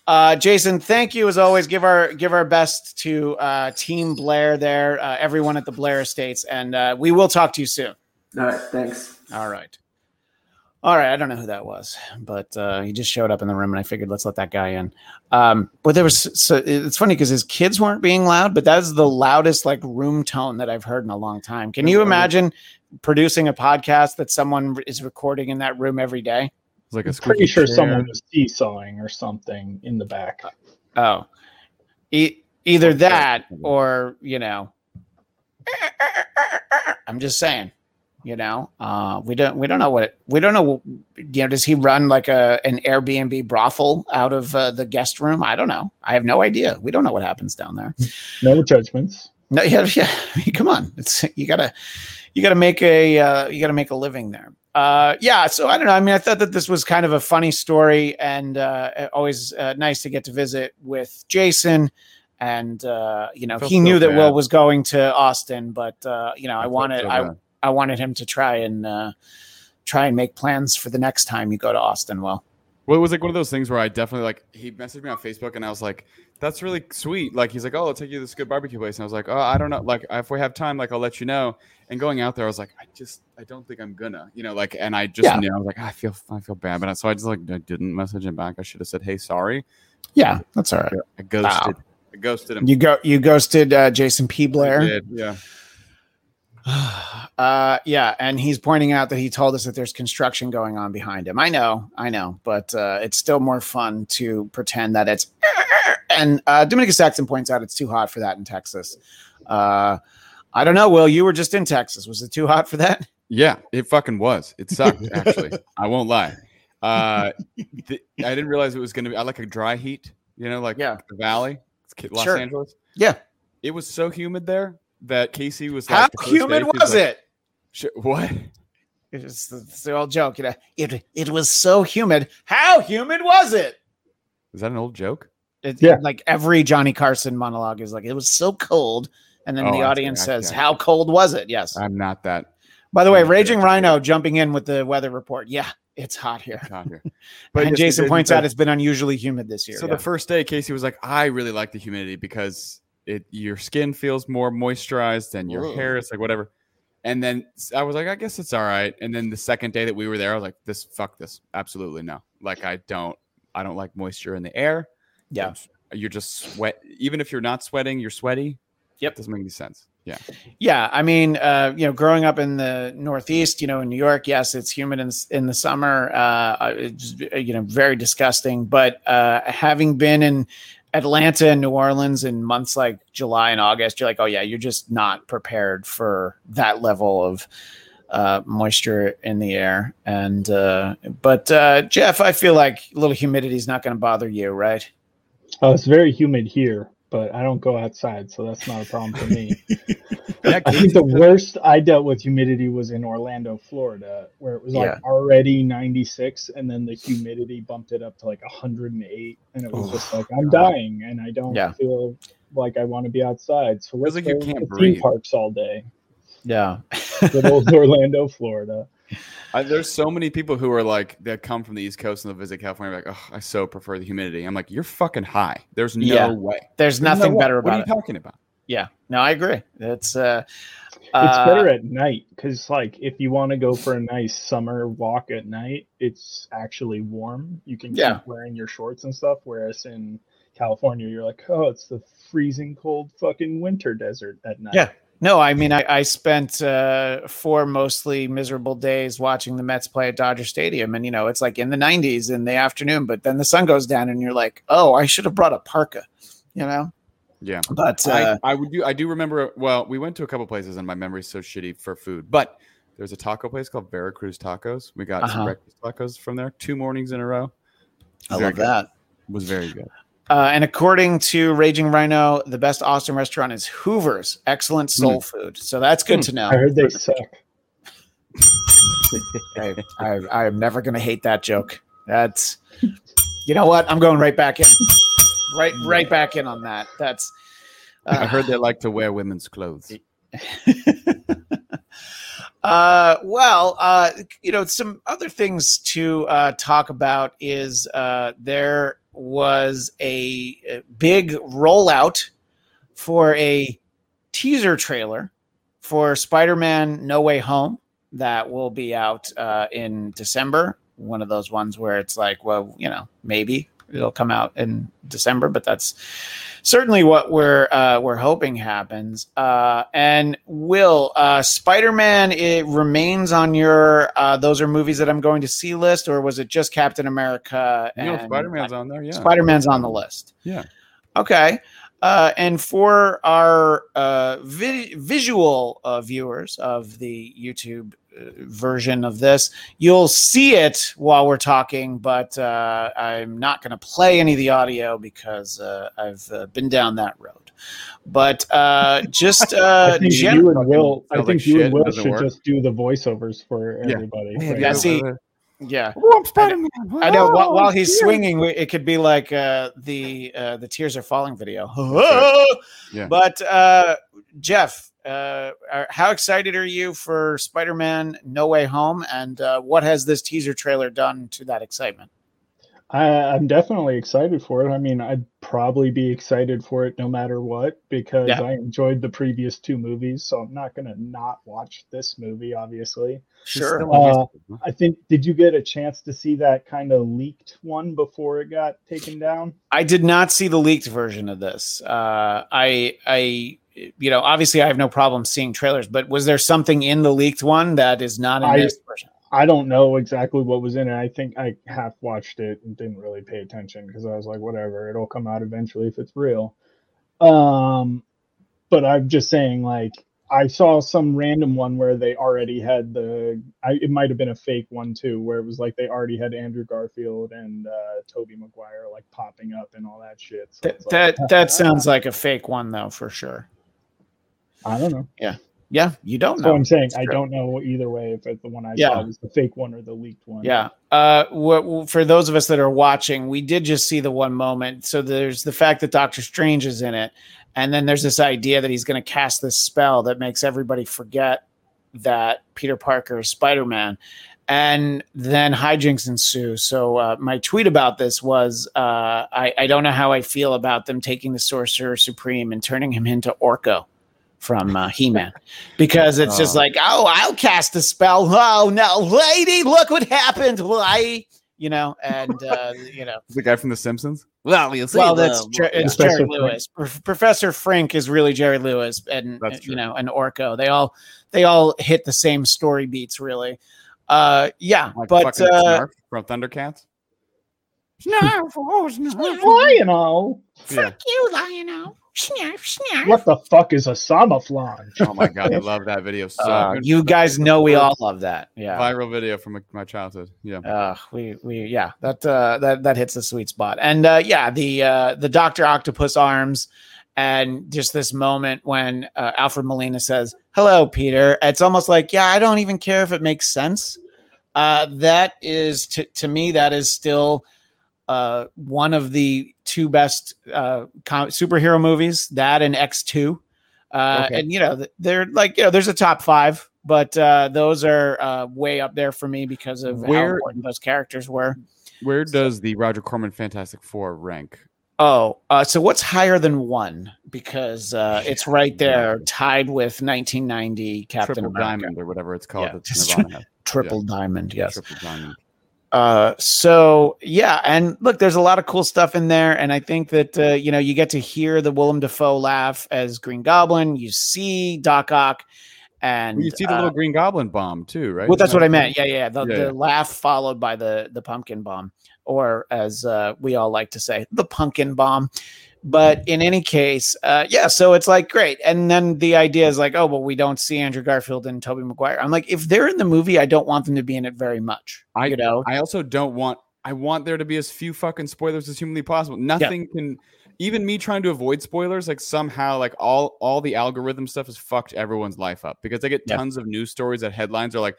uh, jason thank you as always. Give our give our best to uh, team blair there uh, everyone at the blair estates and uh, we will talk to you soon. All right, thanks. all right. All right i don't know who that was but uh, he just showed up in the room and i figured let's let that guy in. Um, but there was so it's funny because his kids weren't being loud but that's the loudest like room tone that i've heard in a long time. Can you imagine producing a podcast that someone is recording in that room every day It's like a I'm pretty sure chair. someone was seesawing or something in the back. Oh, e- either that or you know, I'm just saying, you know, uh, we don't we don't know what it, we don't know. You know, does he run like a an Airbnb brothel out of uh, the guest room? I don't know. I have no idea. We don't know what happens down there. (laughs) No judgments. No, (laughs) yeah, yeah. I mean, come on. It's you gotta you gotta make a uh, you gotta make a living there. Uh, yeah. So I don't know. I mean, I thought that this was kind of a funny story, and uh, always uh, nice to get to visit with Jason. And uh, you know, he so knew that bad. Will was going to Austin, but uh, you know, I, felt wanted so I. I wanted him to try and uh, try and make plans for the next time you go to Austin. Will. Well, it was like one of those things where I definitely like he messaged me on Facebook and I was like, "That's really sweet." Like he's like, "Oh, I'll take you to this good barbecue place," and I was like, "Oh, I don't know. Like if we have time, like I'll let you know." And going out there, I was like, "I just, I don't think I'm gonna," you know, like, and I just Yeah. knew I was like, "I feel, I feel bad," but I, so I just like I didn't message him back. I should have said, "Hey, sorry." Yeah, that's all right. I ghosted. I ghosted him. You go. You ghosted uh, Jason P. Blair. did, yeah. (sighs) Uh, yeah, and he's pointing out that he told us that there's construction going on behind him. I know, I know, but uh, it's still more fun to pretend that it's. (laughs) And uh, Dominica Saxon points out it's too hot for that in Texas. Uh, I don't know, Will. You were just in Texas. Was it too hot for that? Yeah, it fucking was. It sucked, (laughs) actually. I won't lie. Uh, th- I didn't realize it was going to be. I like a dry heat, you know, like Yeah. the valley, Los Sure. Angeles. Yeah. It was so humid there that Casey was How like, the first humid day, was like, it? "Sh- what? It's the, it's the old joke, you know. It it was so humid. How humid was it? Is that an old joke? It's Yeah. like every Johnny Carson monologue is like it was so cold, and then Oh, the I audience I says, "How cold was it?" Yes. I'm not that By the way, I'm not Raging that Rhino jumping in with the weather report. Yeah, it's hot here. out here. (laughs) and yes, Jason points out it's been unusually humid this year. So yeah. the first day, Casey was like, "I really like the humidity because it your skin feels more moisturized and your Ooh. hair is like whatever." And then I was like, "I guess it's all right." And then the second day that we were there, I was like, "This fuck this, absolutely no. Like I don't, I don't like moisture in the air. yeah. You're just sweat. Even if you're not sweating, you're sweaty. Yep. doesn't make any sense. Yeah, Yeah, I mean, uh, you know, growing up in the Northeast, you know, in New York, yes, it's humid in, in the summer. Uh, it's you know very disgusting. But uh, having been in Atlanta and New Orleans in months like July and August, you're like, oh yeah, you're just not prepared for that level of uh, moisture in the air. And uh, but uh, Jeff, I feel like a little humidity is not going to bother you, right? Oh, it's very humid here, but I don't go outside, so that's not a problem for me. (laughs) yeah. I think the worst I dealt with humidity was in Orlando, Florida, where it was like Yeah. already 96, and then the humidity bumped it up to like 108, and it was Oh, just like I'm dying, and I don't Yeah. feel like I want to be outside. So let's like you can't to breathe. theme parks all day. Yeah. (laughs) Good old Orlando, Florida. I, there's so many people who are like that come from the East Coast and they'll visit California. Like, oh, I so prefer the humidity. I'm like, you're fucking high. There's no Yeah. way. There's There's no nothing way. better What are you it. talking about? Yeah. No, I agree. It's uh, It's uh, better at night because, like, if you want to go for a nice summer walk at night, it's actually warm. You can Yeah. keep wearing your shorts and stuff. Whereas in California, you're like, oh, it's the freezing cold fucking winter desert at night. Yeah. No, I mean, I, I spent uh, four mostly miserable days watching the Mets play at Dodger Stadium. And, you know, it's like in the 90s in the afternoon, but then the sun goes down and you're like, oh, I should have brought a parka, you know? Yeah. But uh, I, I would do. I do remember. Well, we went to a couple places, and my memory's so shitty for food. But there's a taco place called Veracruz Tacos. We got Uh-huh. some breakfast tacos from there two mornings in a row. I Very love good. that. Was very good. Uh, and according to Raging Rhino, the best Austin restaurant is Hoover's. Excellent soul food. So that's good to know. I heard they suck. (laughs) I, I, I'm never going to hate that joke. That's, you know what? I'm going right back in. Right, right back in on that. That's. (laughs) I uh, heard they like to wear women's clothes. (laughs) uh, well, uh, you know, some other things to uh, talk about is uh, there was a, a big rollout for a teaser trailer for Spider-Man: No Way Home that will be out uh, in December. One of those ones where it's like, well, you know, maybe it'll come out in December, but that's certainly what we're uh, we're hoping happens. Uh, and Will uh, Spider Man it remains on your uh, those are movies that I'm going to see list, or was it just Captain America? You know, Spider Man's on there. Yeah. Spider Man's on the list. Yeah. Okay. Uh, and for our uh, vi- visual uh, viewers of the YouTube version of this, you'll see it while we're talking, but uh, I'm not going to play any of the audio because uh, I've uh, been down that road. But uh, just (laughs) uh, I think gen- you and Will. I think like you and Will should work. just do the voiceovers for Yeah. everybody. Yeah, see, yeah. Oh, I'm Spider-Man. I know. While, while he's yeah. swinging, it could be like uh, the uh, the tears are falling video. (laughs) Yeah. But uh, Jeff, uh, are, how excited are you for Spider-Man: No Way Home, and uh, what has this teaser trailer done to that excitement? I, I'm definitely excited for it. I mean, I'd probably be excited for it no matter what because Yeah. I enjoyed the previous two movies, so I'm not gonna not watch this movie. Obviously, Sure. Uh, I think. Did you get a chance to see that kind of leaked one before it got taken down? I did not see the leaked version of this. Uh, I, I, you know, obviously, I have no problem seeing trailers, but was there something in the leaked one that is not in I- this version? I don't know exactly what was in it. I think I half watched it and didn't really pay attention because I was like, whatever, it'll come out eventually if it's real. Um, but I'm just saying, like, I saw some random one where they already had the. I, it might have been a fake one too, where it was like they already had Andrew Garfield and uh, Tobey Maguire like popping up and all that shit. So That like, that, (laughs) that sounds like a fake one, though, for sure. I don't know. Yeah, Yeah, you don't So know. I'm saying I don't know either way if it's the one I Yeah. saw was the fake one or the leaked one. Yeah. Uh, for those of us that are watching, we did just see the one moment. So there's the fact that Doctor Strange is in it, and then there's this idea that he's going to cast this spell that makes everybody forget that Peter Parker is Spider Man. And then hijinks ensue. So uh, my tweet about this was uh, I, I don't know how I feel about them taking the Sorcerer Supreme and turning him into Orko from uh, He-Man, because it's just Oh. like, oh, I'll cast a spell. Oh no, lady, look what happened. Why, you know, and uh, you know, the guy from The Simpsons. Well, you see, well, the- that's Jer- it's Professor Jerry Frink. Lewis. Prof- Professor Frink is really Jerry Lewis, and you know, and Orko. They all they all hit the same story beats, really. Uh, yeah, Like but uh, Snarf from Thundercats. Snarf, oh, snarf. Well, you know, Yeah. you, Lionel. Snarf, snarf. what the fuck is a Samaflange? Oh my god, I love that video so Uh, you guys know we all love that. Yeah. viral video from my childhood. Yeah. Uh, we we yeah that uh, that that hits the sweet spot and uh, yeah the uh, the Doctor Octopus arms and just this moment when uh, Alfred Molina says hello Peter it's almost like yeah I don't even care if it makes sense uh, that is to to me that is still uh, one of the two best uh, com- superhero movies that and X two uh, Okay. and you know th- they're like you know there's a top five but uh, those are uh, way up there for me because of how Where- important those characters were. Where does the Roger Corman Fantastic Four rank? Oh, uh, so what's higher than one? Because uh, it's right there, tied with 1990 Captain Triple America. Diamond or whatever it's called. Yeah, that just (laughs) Nirvana has. Triple Diamond, yes. Triple Diamond. Uh, so yeah, and look, there's a lot of cool stuff in there, and I think that uh, you know you get to hear the Willem Dafoe laugh as Green Goblin. You see Doc Ock, and Well, you see the uh, little Green Goblin bomb too, right? Well, that's what I meant. Yeah, yeah. The, Yeah, the yeah. laugh followed by the the pumpkin bomb, or as uh, we all like to say, the pumpkin bomb. But in any case, uh, yeah. So it's like great, and then the idea is like, oh, well, we don't see Andrew Garfield and Tobey Maguire. I'm like, if they're in the movie, I don't want them to be in it very much. I- you know, I also don't want. I want there to be as few fucking spoilers as humanly possible. Nothing can even me trying to avoid spoilers, like somehow like all all the algorithm stuff has fucked everyone's life up because I get Yeah. tons of news stories that headlines are like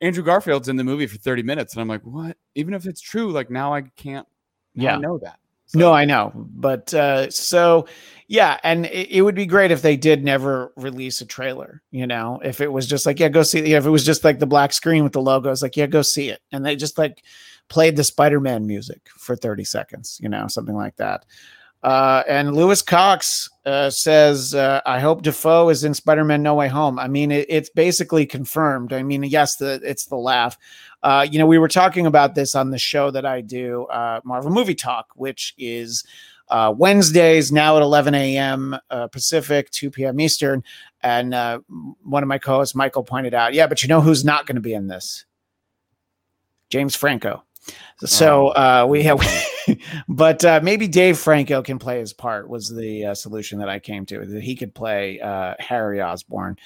Andrew Garfield's in the movie for 30 minutes. And I'm like, what? Even if it's true, like now I can't now I Yeah. know that. No, I know, but uh, so yeah, and it, it would be great if they did never release a trailer. You know, if it was just like, yeah, go see. If it was just like the black screen with the logos, like, yeah, go see it, and they just like played the Spider-Man music for thirty seconds. You know, something like that. Uh, and Lewis Cox uh, says, uh, "I hope Dafoe is in Spider-Man: No Way Home." I mean, it, it's basically confirmed. I mean, yes, the it's the laugh. Uh, you know, we were talking about this on the show that I do, uh, Marvel Movie Talk, which is uh, Wednesdays now at 11 a.m. Uh, Pacific, 2 p.m. Eastern. And uh, one of my co-hosts, Michael, pointed out, yeah, but you know who's not going to be in this? James Franco. So uh, we have, (laughs) but uh, maybe Dave Franco can play his part. Was the uh, solution that I came to that he could play uh, Harry Osborn.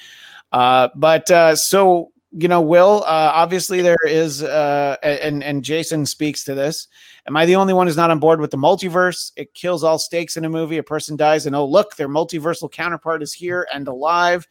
Uh, but uh, so you know, Will, uh, obviously there is, uh, and and Jason speaks to this. Am I the only one who's not on board with the multiverse? It kills all stakes in a movie. A person dies, and oh look, their multiversal counterpart is here and alive.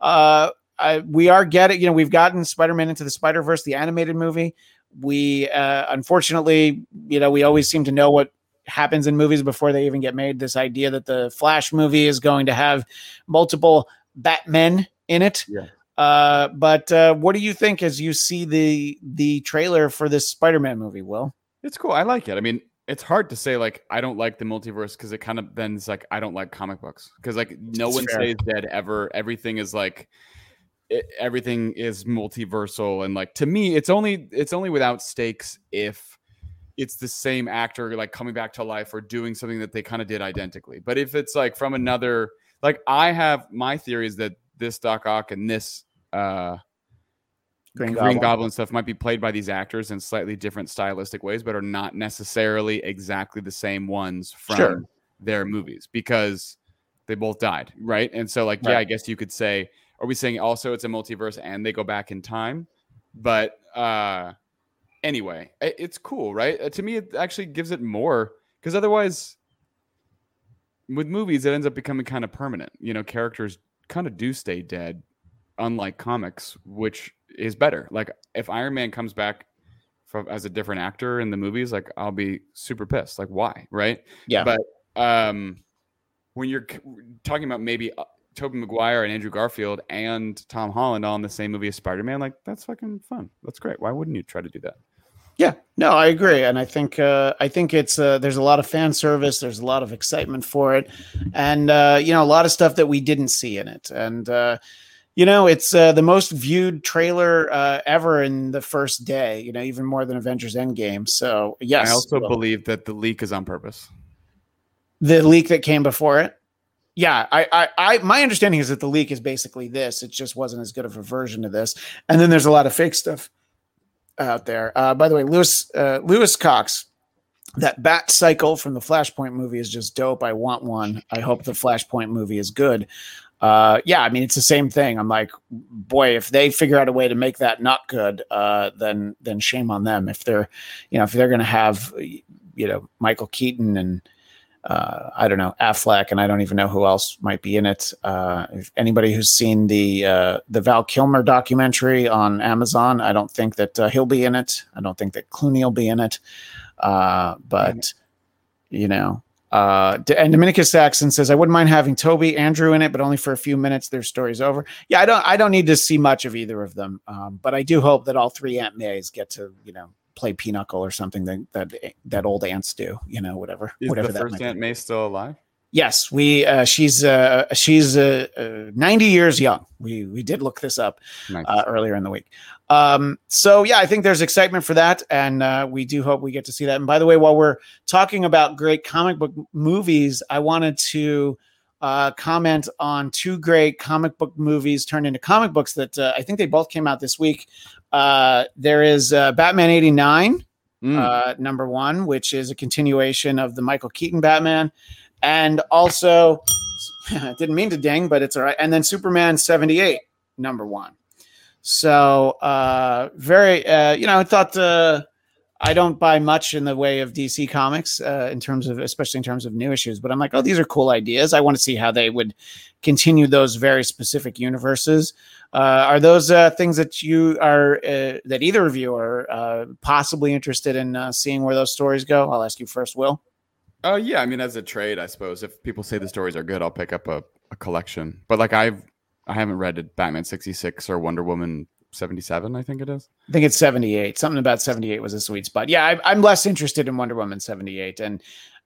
Uh, I, we are getting, you know, we've gotten Spider-Man into the Spider-Verse, the animated movie. We uh, unfortunately, you know, we always seem to know what happens in movies before they even get made. This idea that the Flash movie is going to have multiple Batmen in it. Yeah. Uh, but uh, what do you think as you see the the trailer for this Spider-Man movie? Will It's cool. I like it. I mean, it's hard to say like I don't like the multiverse because it kind of then it's like I don't like comic books because like no It's one fair. stays dead ever. Everything is like it, everything is multiversal and like to me it's only it's only without stakes if it's the same actor like coming back to life or doing something that they kind of did identically. But if it's like from another like I have my theory is that this Doc Ock and this uh Green Green, Goblin. Goblin. stuff might be played by these actors in slightly different stylistic ways, but are not necessarily exactly the same ones from Sure. their movies because they both died, right? And so, like, yeah, I guess you could say, are we saying also it's a multiverse and they go back in time? But uh anyway, i- it's cool, right? Uh, to me, it actually gives it more because otherwise, with movies, it ends up becoming kind of permanent. You know, characters kind of do stay dead, unlike comics, which is better. Like if Iron Man comes back from, as a different actor in the movies, like I'll be super pissed. Like why, right? Yeah. But um, when you're talking about maybe uh, Tobey Maguire and Andrew Garfield and Tom Holland all in the same movie as Spider Man, like that's fucking fun. That's great. Why wouldn't you try to do that? Yeah, no, I agree, and I think uh, I think it's uh, there's a lot of fan service, there's a lot of excitement for it, and uh, you know a lot of stuff that we didn't see in it, and uh, you know it's uh, the most viewed trailer uh, ever in the first day, you know, even more than Avengers Endgame. So yes, I also well, believe that the leak is on purpose. the leak that came before it. Yeah, I, I, I, my understanding is that the leak is basically this. It just wasn't as good of a version of this, and then there's a lot of fake stuff out there. Uh, by the way, Lewis, uh, Lewis Cox, that Bat Cycle from the Flashpoint movie is just dope. I want one. I hope the Flashpoint movie is good. Uh, yeah, I mean it's the same thing. I'm like, boy, if they figure out a way to make that not good, uh, then then shame on them. If they're, you know, if they're going to have, you know, Michael Keaton and uh, I don't know Affleck, and I don't even know who else might be in it. Uh, if anybody who's seen the uh, the Val Kilmer documentary on Amazon, I don't think that uh, he'll be in it. I don't think that Clooney will be in it. Uh, but you know, uh, and Dominicus Saxon says I wouldn't mind having Tobey Andrew in it, but only for a few minutes. Their story's over. Yeah, I don't I don't need to see much of either of them, um, but I do hope that all three Aunt Mays get to you know play Pinochle or something that that that old ants do. You know, whatever Is whatever the that first. Aunt May still alive? Yes, we. Uh, she's uh, she's uh, uh, ninety years young. We we did look this up Nice. uh, earlier in the week. Um, so yeah, I think there's excitement for that, and uh, we do hope we get to see that. And by the way, while we're talking about great comic book movies, I wanted to uh, comment on two great comic book movies turned into comic books that uh, I think they both came out this week. Uh, there is uh, Batman '89 Mm. uh, number one, which is a continuation of the Michael Keaton Batman, and also (laughs) didn't mean to ding, but it's all right. And then Superman seventy eight, number one. So uh, very, uh, you know, I thought uh, I don't buy much in the way of DC comics uh, in terms of, especially in terms of new issues. But I'm like, oh, these are cool ideas. I want to see how they would continue those very specific universes. Uh, are those uh, things that you are uh, that either of you are uh, possibly interested in uh, seeing where those stories go? I'll ask you first, Will. Oh yeah, I mean, as a trade, I suppose if people say the stories are good, I'll pick up a, a collection. But like I've I haven't read Batman sixty six or Wonder Woman seventy seven. I think it is. I think it's 78. Something about 78 was a sweet spot. Yeah, I, I'm less interested in Wonder Woman 78. And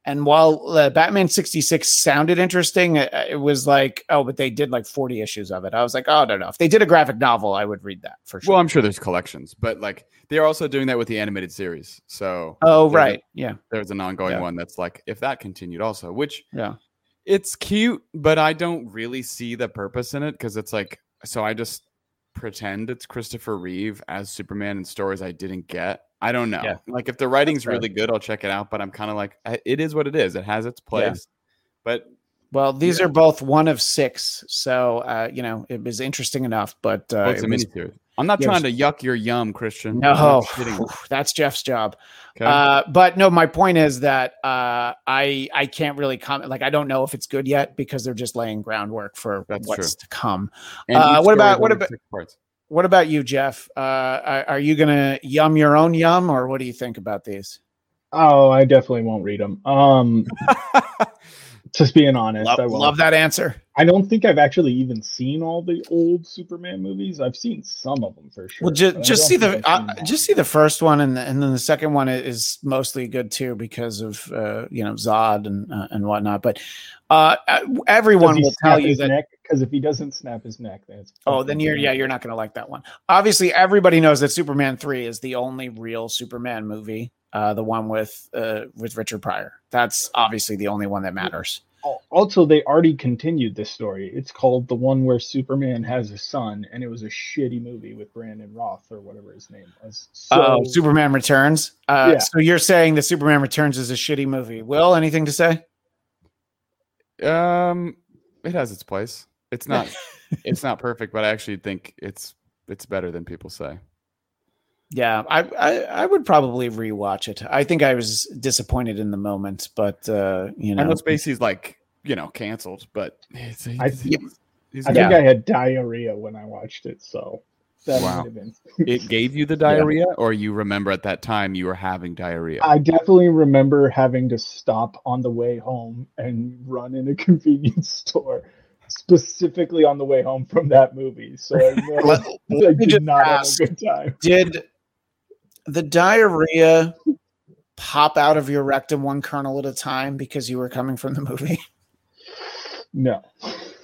and while uh, Batman 66 sounded interesting, it, it was like, oh, but they did like 40 issues of it. I was like, oh, I don't know. If they did a graphic novel, I would read that for sure. Well, I'm sure there's collections, but like they're also doing that with the animated series. So oh, right. yeah. there's an ongoing Yeah. one that's like if that continued also, which Yeah. it's cute, but I don't really see the purpose in it because it's like so I just pretend it's Christopher Reeve as Superman in stories I didn't get. I don't know. Yeah. Like if the writing's really good, I'll check it out. But I'm kind of like, it is what it is. It has its place. But Well, these Yeah. are both one of six. So, uh, you know, it was interesting enough, but uh, well, it's a it was- miniseries. I'm not yeah, trying to yuck your yum, Christian. No, (laughs) that's Jeff's job. Okay? Uh, but no, my point is that uh, I I can't really comment. Like I don't know if it's good yet because they're just laying groundwork for That's what's to come. Uh, what about- what about- What about you, Jeff? Uh, are, are you gonna yum your own yum, or what do you think about these? Oh, I definitely won't read them. Um, (laughs) just being honest, Love, I won't. love that answer. I don't think I've actually even seen all the old Superman movies. I've seen some of them for sure. Well, just just see the uh, just see the first one, and and then the second one is mostly good too because of uh, you know Zod and uh, and whatnot. But uh, uh, everyone will tell you that. because if he doesn't snap his neck, then Oh, then you're yeah, you're not gonna like that one. Obviously, everybody knows that Superman three is the only real Superman movie. Uh, the one with uh, with Richard Pryor. That's obviously the only one that matters. Also, they already continued this story. It's called the one where Superman has a son, and it was a shitty movie with Brandon Roth or whatever his name was. So, oh, Superman Returns. Uh, Yeah. So you're saying that Superman Returns is a shitty movie? Will anything to say? Um, it has its place. It's not. (laughs) it's not perfect, but I actually think it's it's better than people say. Yeah, I, I I would probably rewatch it. I think I was disappointed in the moment, but uh, you I know, know Spacey's like you know canceled, but it's, I- he's- he's I good. think I had diarrhea when I watched it, so that Wow. might have been. (laughs) it gave you the diarrhea, or you remember at that time you were having diarrhea. I definitely remember having to stop on the way home and run in a (laughs) convenience store, specifically on the way home from that movie. So I, (laughs) know Let- I did not ask- have a good time. did the diarrhea pop out of your rectum one kernel at a time because you were coming from the movie? No,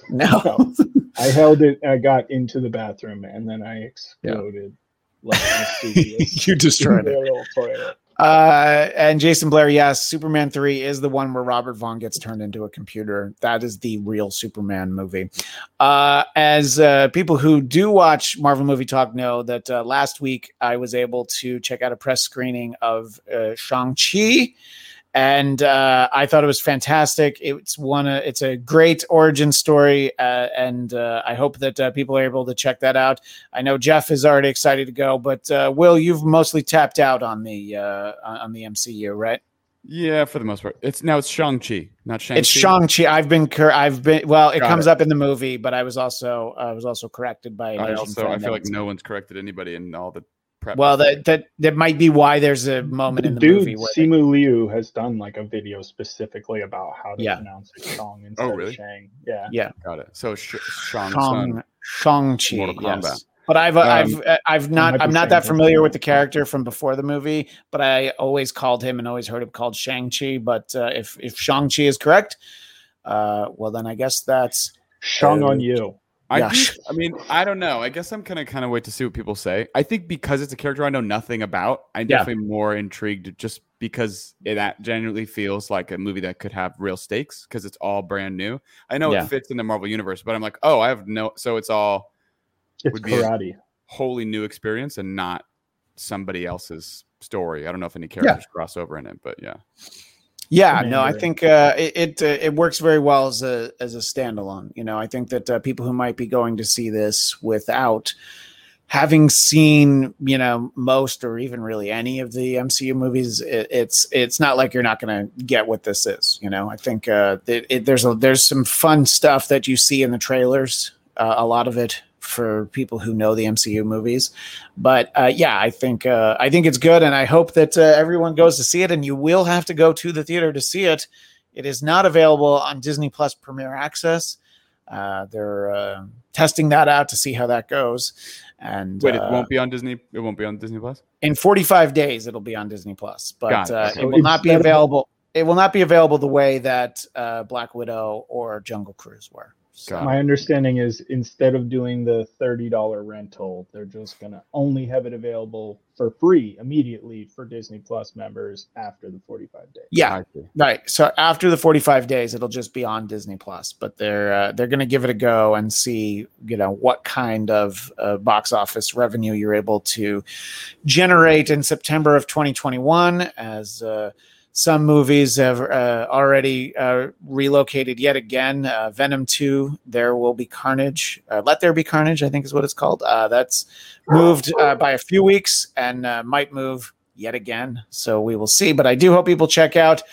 No. no. I held it. I got into the bathroom and then I exploded. Like (laughs) You destroyed it. Uh, and Jason Blair, yes, Superman 3 is the one where Robert Vaughn gets turned into a computer. That is the real Superman movie. Uh, as uh, people who do watch Marvel Movie Talk know, that uh, last week I was able to check out a press screening of uh, Shang-Chi. And uh, I thought it was fantastic. It's one. Uh, it's a great origin story, uh, and uh, I hope that uh, people are able to check that out. I know Jeff is already excited to go, but uh, Will, you've mostly tapped out on the uh, on the MCU, right? yeah, for the most part, it's now it's Shang Chi, not Shang. It's Shang Chi. I've been, cor- I've been. Well, it Got comes it. up in the movie, but I was also, I was also corrected by. I also I feel like no one's corrected anybody in all the prep. Well, that that that might be why there's a moment The in the dude movie where they- Simu Liu has done like a video specifically about how to Yeah. pronounce it Shang instead Oh, really? of Shang. Yeah. yeah, got it. So sh- Shang Shang Shang Chi. Mortal Kombat. Yes. But I've Um, I've uh, I've not might I'm not that familiar name with the character from before the movie, but I always called him and always heard him called Shang Chi. But uh, if if Shang Chi is correct, uh, well then I guess that's Shang Uh, on you. I, Yeah. do, I mean, I don't know. I guess I'm gonna kind of wait to see what people say. I think because it's a character I know nothing about, I'm Yeah. definitely more intrigued just because it that genuinely feels like a movie that could have real stakes because it's all brand new. I know Yeah. it fits in the Marvel universe, but I'm like, oh, I have no. So it's all It's would be a- karate. wholly new experience and not somebody else's story. I don't know if any characters cross over in it, but yeah. Yeah, no, I think uh, it it, uh, it works very well as a as a standalone. You know, I think that uh, people who might be going to see this without having seen you know most or even really any of the MCU movies, it, it's it's not like you're not going to get what this is. You know, I think uh, it, it, there's a, there's some fun stuff that you see in the trailers. Uh, a lot of it for people who know the MCU movies, but uh, yeah, I think uh, I think it's good, and I hope that uh, everyone goes to see it. And you will have to go to the theater to see it. It is not available on Disney Plus Premier Access. Uh, they're uh, testing that out to see how that goes. And Wait, it uh, won't be on Disney. It won't be on Disney Plus. in 45 days it'll be on Disney Plus, but it. uh, Okay. it will not be available. It will not be available the way that uh, Black Widow or Jungle Cruise were. So, Got My understanding is instead of doing the thirty dollar rental, they're just gonna only have it available for free immediately for Disney Plus members after the forty five days. yeah, right. So after the 45 days, it'll just be on Disney Plus. But they're uh, they're going to give it a go and see you know what kind of uh, box office revenue you're able to generate in September of 2021 as. Uh, some movies have uh, already uh, relocated yet again. Uh, Venom 2, There Will Be Carnage. Uh, Let There Be Carnage, I think is what it's called. Uh, that's moved uh, by a few weeks and might move yet again. So we will see. But I do hope people check out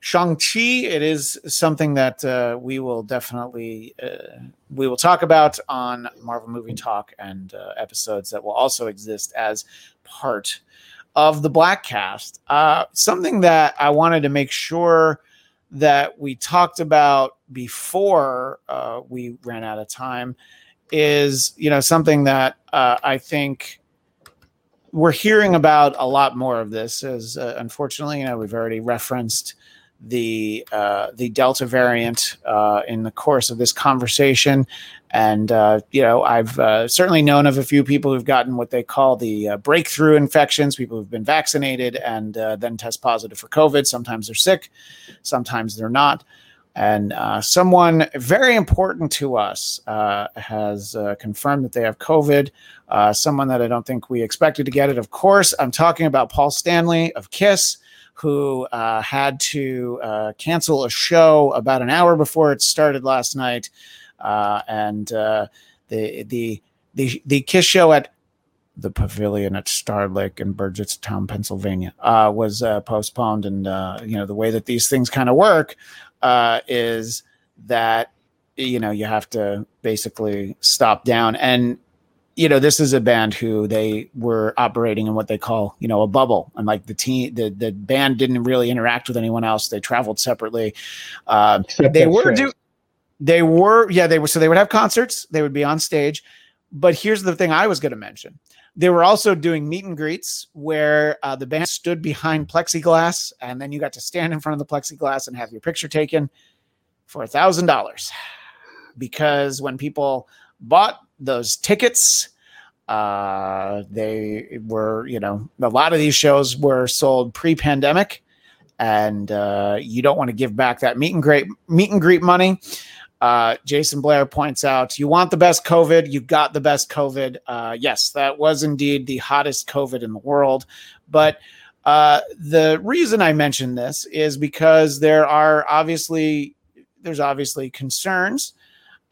Shang-Chi. It is something that we will definitely we will talk about on Marvel Movie Talk and episodes that will also exist as part of the Bladtcast. Uh, something that I wanted to make sure that we talked about before uh, we ran out of time is you know something that uh, I think we're hearing about a lot more of this. is uh, unfortunately, you know, we've already referenced the uh, the Delta variant uh, in the course of this conversation, and uh, you know, I've uh, certainly known of a few people who've gotten what they call the uh, breakthrough infections. People who've been vaccinated and uh, then test positive for COVID. Sometimes they're sick, sometimes they're not. And someone very important to us has confirmed that they have COVID. Someone that I don't think we expected to get it. Of course, I'm talking about Paul Stanley of Kiss, who uh, had to uh, cancel a show about an hour before it started last night, uh, and uh, the the the the Kiss show at the Pavilion at Star Lake in Burgettstown, Pennsylvania, uh, was uh, postponed. And you know the way that these things kind of work is that you know you have to basically stop down and you know this is a band who they were operating in what they call you know a bubble. And like the team the, the band didn't really interact with anyone else. They traveled separately. Except they were do they were yeah they were so they would have concerts. They would be on stage. But here's the thing i was going to mention. They were also doing meet and greets where uh, the band stood behind plexiglass and then you got to stand in front of the plexiglass and have your picture taken for a thousand dollars. Because when people bought those tickets uh, they were you know a lot of these shows were sold pre-pandemic and uh, you don't want to give back that meet and greet meet and greet money uh, Jason Blair points out, you want the best COVID, you got the best COVID. Uh, yes, that was indeed the hottest COVID in the world. But uh, the reason I mention this is because there are obviously there's obviously concerns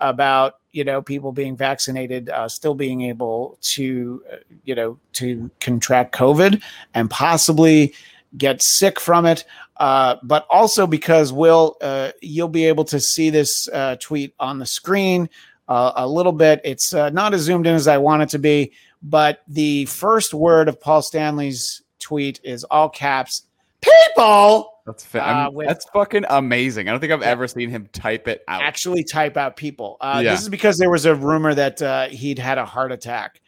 about you know people being vaccinated uh, still being able to uh, you know to contract COVID and possibly get sick from it uh, but also because Will, uh, you'll be able to see this uh, tweet on the screen a little bit. It's not as zoomed in as I want it to be, but the first word of Paul Stanley's tweet is all caps. People That's fa- Uh, with- that's fucking amazing. I don't think I've ever seen him type it out. actually type out people. Uh, Yeah. This is because there was a rumor that uh, he'd had a heart attack,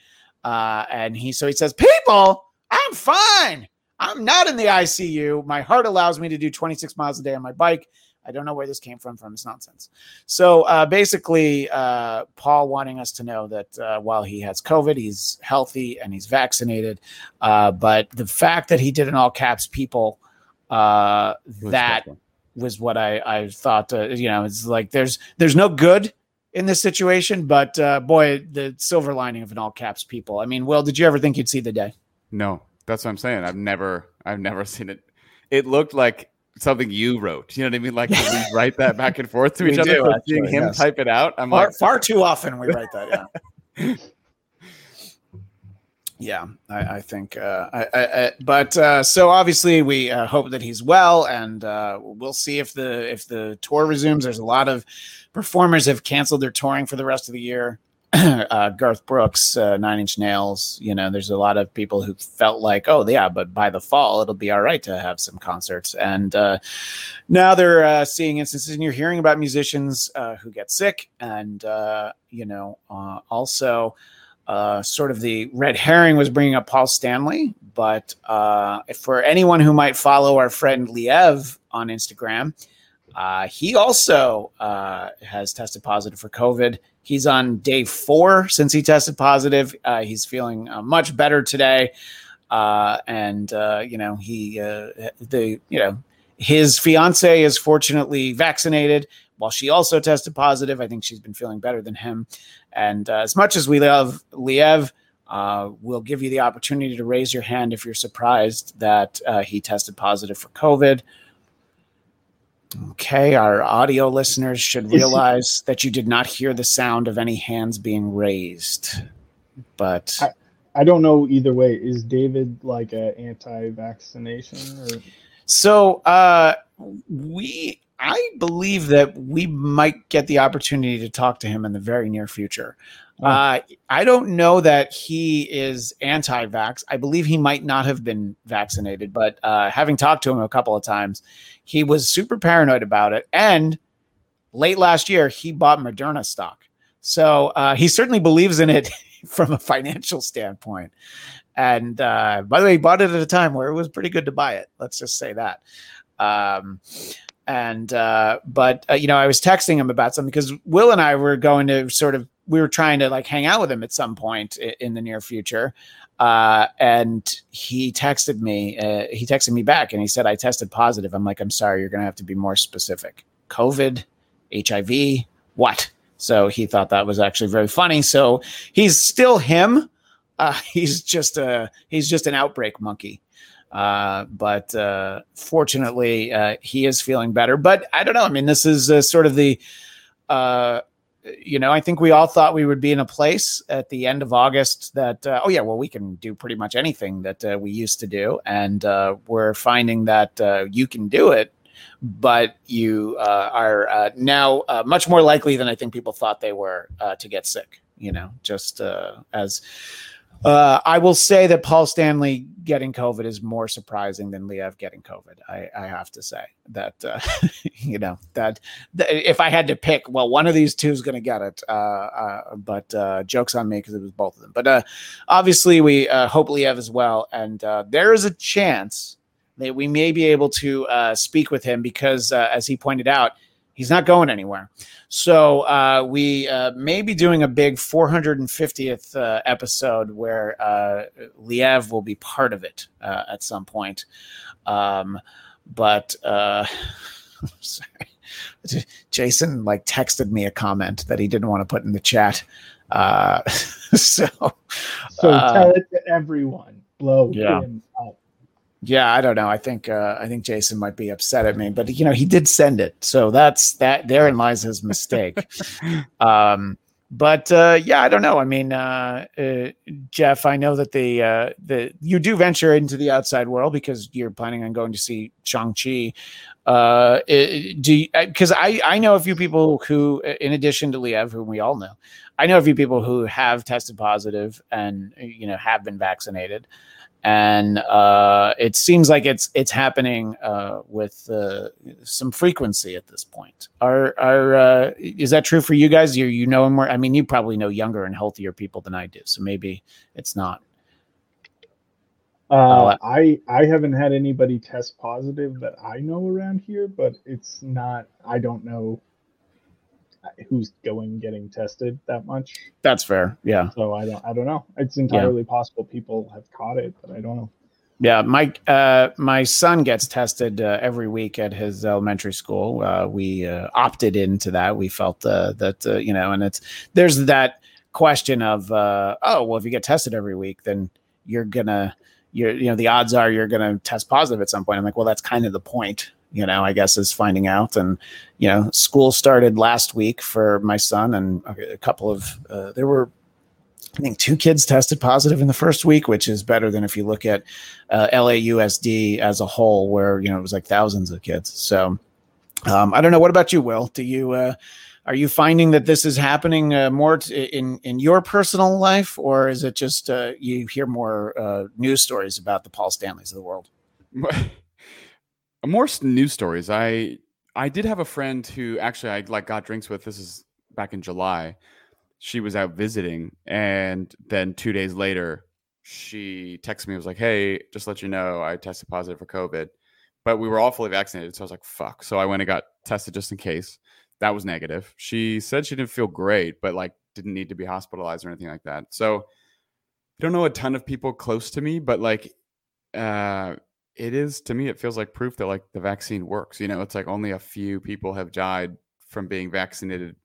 uh, and he so he says, "People, I'm fine. I'm not in the ICU. My heart allows me to do 26 miles a day on my bike. I don't know where this came from. From this nonsense. So uh, basically, uh, Paul wanting us to know that uh, while he has COVID, he's healthy and he's vaccinated. Uh, but the fact that he did in all caps, people, uh, that was what I I thought. Uh, you know, it's like there's there's no good in this situation, but uh, boy, the silver lining of an all caps people. I mean, Will, did you ever think you'd see the day? No, that's what I'm saying. I've never, I've never (laughs) seen it. It looked like something you wrote. You know what I mean? Like we write that back and forth to (laughs) each other. do, so seeing him yes. type it out, I'm Far, like, far too often we write that. Yeah. (laughs) Yeah, I, I think. Uh, I, I, but uh, so obviously we uh, hope that he's well, and uh, we'll see if the if the tour resumes. There's a lot of performers have canceled their touring for the rest of the year. (clears throat) uh, Garth Brooks, uh, Nine Inch Nails. You know, there's a lot of people who felt like, oh yeah, but by the fall it'll be all right to have some concerts. And now they're seeing instances, and you're hearing about musicians who get sick, and you know, also. Uh, sort of the red herring was bringing up Paul Stanley, but uh, for anyone who might follow our friend Liev on Instagram, uh, he also uh, has tested positive for COVID. He's on day four since he tested positive. Uh, he's feeling much better today, and you know he the you know his fiance is fortunately vaccinated. While she also tested positive, I think she's been feeling better than him. And uh, as much as we love Liev, uh, we'll give you the opportunity to raise your hand if you're surprised that uh, he tested positive for COVID. Okay, our audio listeners should realize that you did not hear the sound of any hands being raised. But I don't know either way. Is David like a anti-vaccination or so uh, we, I believe that we might get the opportunity to talk to him in the very near future. Uh, I don't know that he is anti-vax. I believe he might not have been vaccinated, but uh, having talked to him a couple of times, he was super paranoid about it. And late last year, he bought Moderna stock, so uh, he certainly believes in it (laughs) from a financial standpoint. And uh, by the way, he bought it at a time where it was pretty good to buy it. Let's just say that. Um, and uh, but uh, you know, I was texting him about something because Will and I were going to sort of we were trying to like hang out with him at some point in the near future. Uh, and he texted me. Uh, he texted me back, and he said, "I tested positive." I'm like, "I'm sorry, you're going to have to be more specific. COVID, HIV, what?" So he thought that was actually very funny. So he's still him. Uh, (laughs) he's just a he's just an outbreak monkey. Uh, but uh, fortunately, uh, he is feeling better. But I don't know. I mean, this is uh, sort of the, uh, you know, I think we all thought we would be in a place at the end of August that, uh, oh yeah, well, we can do pretty much anything that uh, we used to do, and uh, we're finding that uh, you can do it. But you uh, are uh, now uh, much more likely than I think people thought they were uh, to get sick. You know, just uh, as uh, I will say that Paul Stanley getting COVID is more surprising than Liev getting COVID. I, I have to say that uh, (laughs) you know that, that if I had to pick, well, one of these two is going to get it. Uh, uh, but uh, jokes on me because it was both of them. But uh, obviously, we uh, hope Liev as well, and uh, there is a chance that we may be able to uh, speak with him because, uh, as he pointed out, he's not going anywhere. So uh, we uh, may be doing a big 450th uh, episode where uh, Liev will be part of it uh, at some point. Um, but uh, (laughs) sorry. Jason like texted me a comment that he didn't want to put in the chat. Uh, (laughs) so so tell it to everyone. Blow Yeah. him up. Yeah, I don't know. I think uh, I think Jason might be upset at me, but you know he did send it, so that's that. Therein lies his mistake. (laughs) um, but uh, yeah, I don't know. I mean, uh, uh, Jeff, I know that the uh, the you do venture into the outside world because you're planning on going to see Shang Chi. Uh, do because I I know a few people who, in addition to Liev, whom we all know, I know a few people who have tested positive and you know have been vaccinated and uh, it seems like it's it's happening uh, with uh, some frequency at this point. Are are uh, is that true for you guys? You you know more. I mean, you probably know younger and healthier people than I do, so maybe it's not. Uh, I I haven't had anybody test positive that I know around here, but it's not. I don't know who's going getting tested that much, That's fair. Yeah, so I don't. I don't know. It's entirely possible people have caught it, but I don't know. yeah. My uh, my son gets tested uh, every week at his elementary school. Uh, we uh, opted into that. We felt uh, that uh, you know, and it's there's that question of uh, oh well, if you get tested every week, then you're gonna you're you know the odds are you're gonna test positive at some point. I'm like, well, that's kind of the point, you know. I guess is finding out, and you know, school started last week for my son, and a couple of uh, there were I think two kids tested positive in the first week, which is better than if you look at uh, LAUSD as a whole, where you know it was like thousands of kids. So um, I don't know. What about you, Will? Do you uh, are you finding that this is happening uh, more t- in in your personal life, or is it just uh, you hear more uh, news stories about the Paul Stanleys of the world? (laughs) more news stories. I I did have a friend who actually I like got drinks with. This is back in July. She was out visiting, and then two days later, she texted me. Was like, "Hey, just let you know, I tested positive for COVID." But we were all fully vaccinated, so I was like, "Fuck!" So I went and got tested just in case. That was negative. She said she didn't feel great, but like didn't need to be hospitalized or anything like that. So I don't know a ton of people close to me, but like uh it is to me it feels like proof that like the vaccine works. You know, it's like only a few people have died from being vaccinated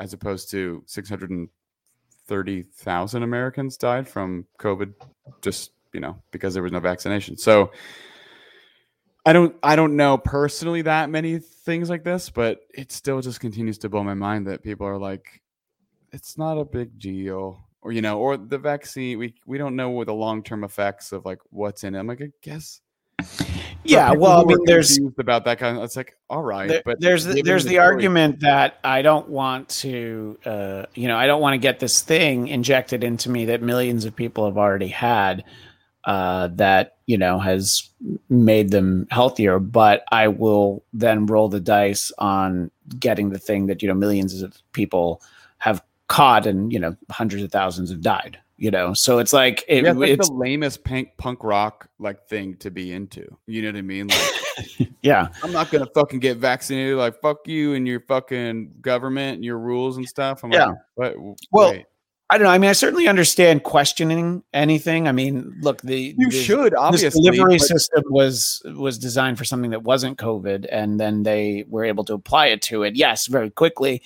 as opposed to 630,000 Americans died from COVID just, you know, because there was no vaccination. So I don't I don't know personally that many things like this, but it still just continues to blow my mind that people are like it's not a big deal or you know or the vaccine we we don't know what the long-term effects of like what's in it. I'm like I guess Yeah, well, I mean, there's about that kind of it's like all right, there- but there's the, there's the story- argument that I don't want to, uh, you know, I don't want to get this thing injected into me that millions of people have already had, uh, that you know has made them healthier. But I will then roll the dice on getting the thing that you know millions of people have caught, and you know hundreds of thousands have died. You know, so it's like it, yeah, it's like it's the lamest punk punk rock like thing to be into. You know what I mean? Like (laughs) yeah. I'm not gonna fucking get vaccinated. Like fuck you and your fucking government and your rules and stuff. I'm Yeah. like, but Well, wait. I don't know. I mean, I certainly understand questioning anything. I mean, look, the you the- should obviously. delivery but- system was was designed for something that wasn't COVID, and then they were able to apply it to it. Yes, very quickly.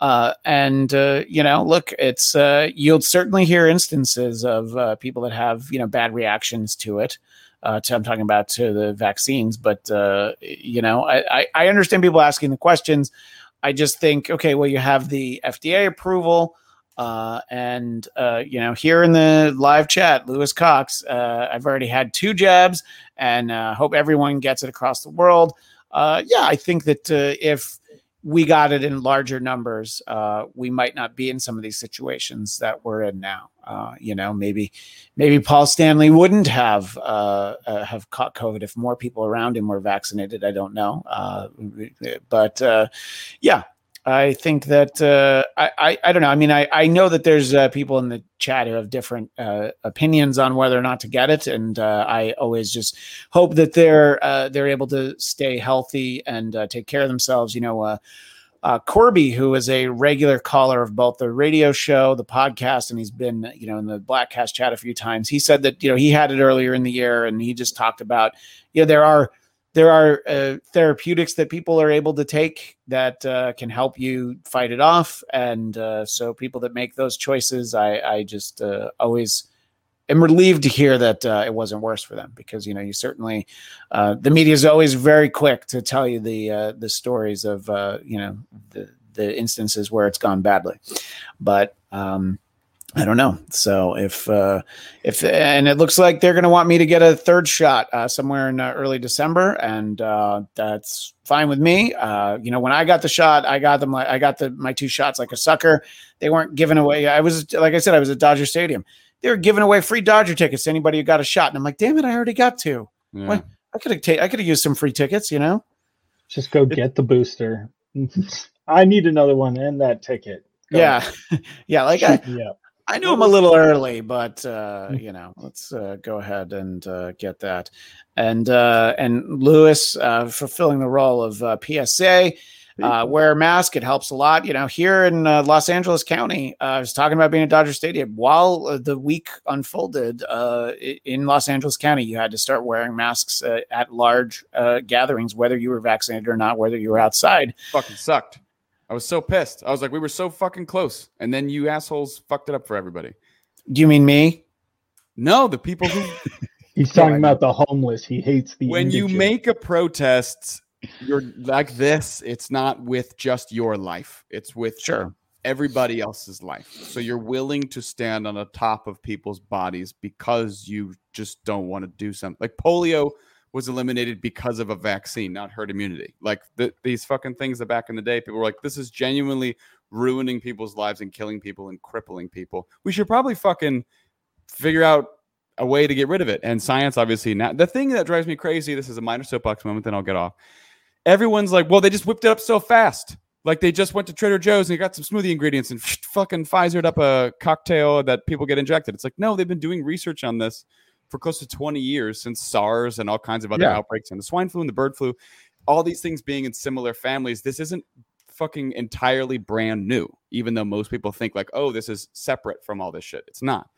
Uh, and uh, you know, look, it's uh, you'll certainly hear instances of uh, people that have you know bad reactions to it. Uh, to, I'm talking about to the vaccines, but uh, you know, I, I, I understand people asking the questions. I just think, okay, well, you have the FDA approval. Uh, and uh, you know, here in the live chat, Lewis Cox, uh, I've already had two jabs, and hope everyone gets it across the world. Yeah, I think that if we got it in larger numbers, uh, we might not be in some of these situations that we're in now. Uh, you know, maybe maybe Paul Stanley wouldn't have uh, uh, have caught COVID if more people around him were vaccinated. I don't know, uh, but uh, yeah, I think that uh, I, I I don't know. I mean, I I know that there's uh, people in the chat who have different uh, opinions on whether or not to get it, and uh, I always just hope that they're uh, they're able to stay healthy and uh, take care of themselves. You know. Corby, who is a regular caller of both the radio show, the podcast, and he's been, you know, in the Bladtcast chat a few times. He said that, you know, he had it earlier in the year, and he just talked about, you know, there are there are uh, therapeutics that people are able to take that uh, can help you fight it off, and uh, so people that make those choices, I, I just uh, always am relieved to hear that uh, it wasn't worse for them because you know you certainly uh, the media is always very quick to tell you the the stories of you know the the instances where it's gone badly, but um, I don't know. So if uh, if and it looks like they're going to want me to get a third shot uh, somewhere in uh, early December, and uh, that's fine with me. Uh, you know, when I got the shot, I got them. Like, I got the my two shots like a sucker. They weren't giving away. I was like I said, I was at Dodger Stadium. They were giving away free Dodger tickets to anybody who got a shot, and I'm like, damn it, I already got two. Yeah. What? I could have ta- I could have used some free tickets. You know. Just go get the booster. (laughs) I need another one and that ticket. Go. Yeah, (laughs) yeah. Like I, (laughs) yeah. I knew him a little early, but uh, you know, let's uh, go ahead and uh, get that. And uh, and Lewis uh, fulfilling the role of uh, PSA. Uh, wear a mask; it helps a lot. You know, here in uh, Los Angeles County, uh, I was talking about being at Dodger Stadium. While uh, the week unfolded uh, in Los Angeles County, you had to start wearing masks uh, at large uh, gatherings, whether you were vaccinated or not, whether you were outside. fucking sucked. I was so pissed. I was like, we were so fucking close, and then you assholes fucked it up for everybody. Do you mean me? No, the people who (laughs) He's talking I about the homeless. He hates the when you make a protest, you're like this. It's not with just your life. It's with Sure. everybody else's life. So you're willing to stand on the top of people's bodies because you just don't want to do something. Like polio was eliminated because of a vaccine, not herd immunity. Like the, these fucking things that back in the day, people were like, this is genuinely ruining people's lives and killing people and crippling people. We should probably fucking figure out a way to get rid of it. And science, obviously, now the thing that drives me crazy. This is a minor soapbox moment, then I'll get off. Everyone's like, well, they just whipped it up so fast. Like they just went to Trader Joe's and got some smoothie ingredients and (laughs) fucking Pfizered up a cocktail that people get injected. It's like, no, they've been doing research on this for close to 20 years since SARS and all kinds of other Yeah. outbreaks and the swine flu and the bird flu. All these things being in similar families. This isn't fucking entirely brand new, even though most people think like, oh, this is separate from all this shit. It's not.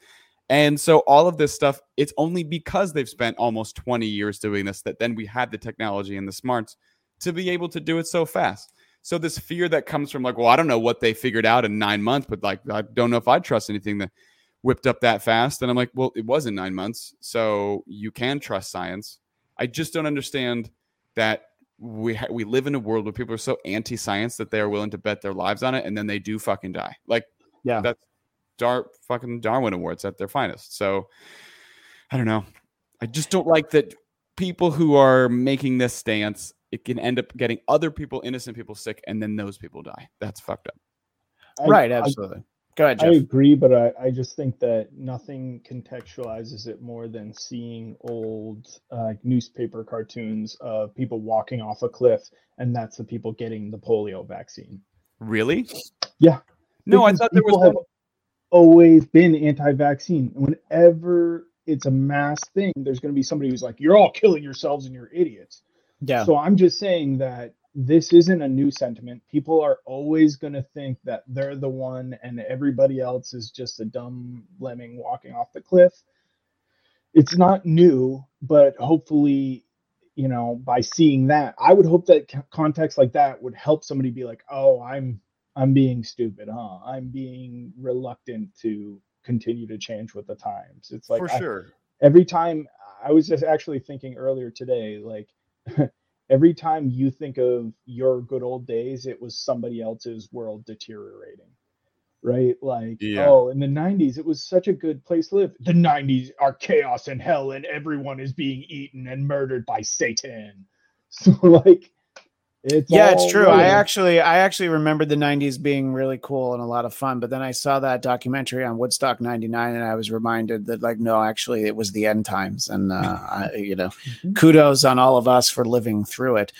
And so all of this stuff, it's only because they've spent almost 20 years doing this that then we had the technology and the smarts to be able to do it so fast. So this fear that comes from like, well, I don't know what they figured out in nine months, but like I don't know if I trust anything that whipped up that fast. And I'm like, well, it was in nine months, so you can trust science. I just don't understand that we ha- we live in a world where people are so anti-science that they are willing to bet their lives on it, and then they do fucking die. Like, Yeah. that's Dar fucking Darwin Awards at their finest. So I don't know. I just don't like that people who are making this stance. It can end up getting other people, innocent people, sick, and then those people die. That's fucked up. I- right, I- absolutely. Go ahead, I agree, but I, I just think that nothing contextualizes it more than seeing old uh, newspaper cartoons of people walking off a cliff, and that's the people getting the polio vaccine. Really? Yeah. No, I thought there was. have always been anti-vaccine. Whenever it's a mass thing, there's going to be somebody who's like, "You're all killing yourselves and you're idiots." yeah. So I'm just saying that this isn't a new sentiment. People are always going to think that they're the one and everybody else is just a dumb lemming walking off the cliff. It's not new, but hopefully, you know, by seeing that, I would hope that context like that would help somebody be like, "Oh, I'm I'm being stupid, huh? I'm being reluctant to continue to change with the times." It's like for I- sure. every time I was just actually thinking earlier today, like (laughs) every time you think of your good old days, it was somebody else's world deteriorating. Right? Like, Yeah. oh, in the 90s, it was such a good place to live. The 90s are chaos and hell, and everyone is being eaten and murdered by Satan. (laughs) So, like, it's yeah, it's all true. I actually I actually remembered the 90s being really cool and a lot of fun, but then I saw that documentary on Woodstock 99 and I was reminded that like no, actually it was the end times and uh I, (laughs) you know, kudos on all of us for living through it.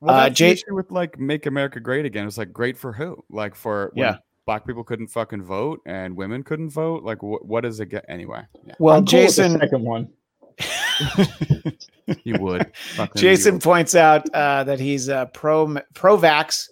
Well, Uh, Jay- the issue with like make America great again. It's like great for who? Like for when Yeah. black people couldn't fucking vote and women couldn't vote. Like wh- what does it get anyway? Yeah, Well, I'm cool with the Jason second one. (laughs) you would. Fucking Jason you would. points out uh, that he's uh, pro pro vax,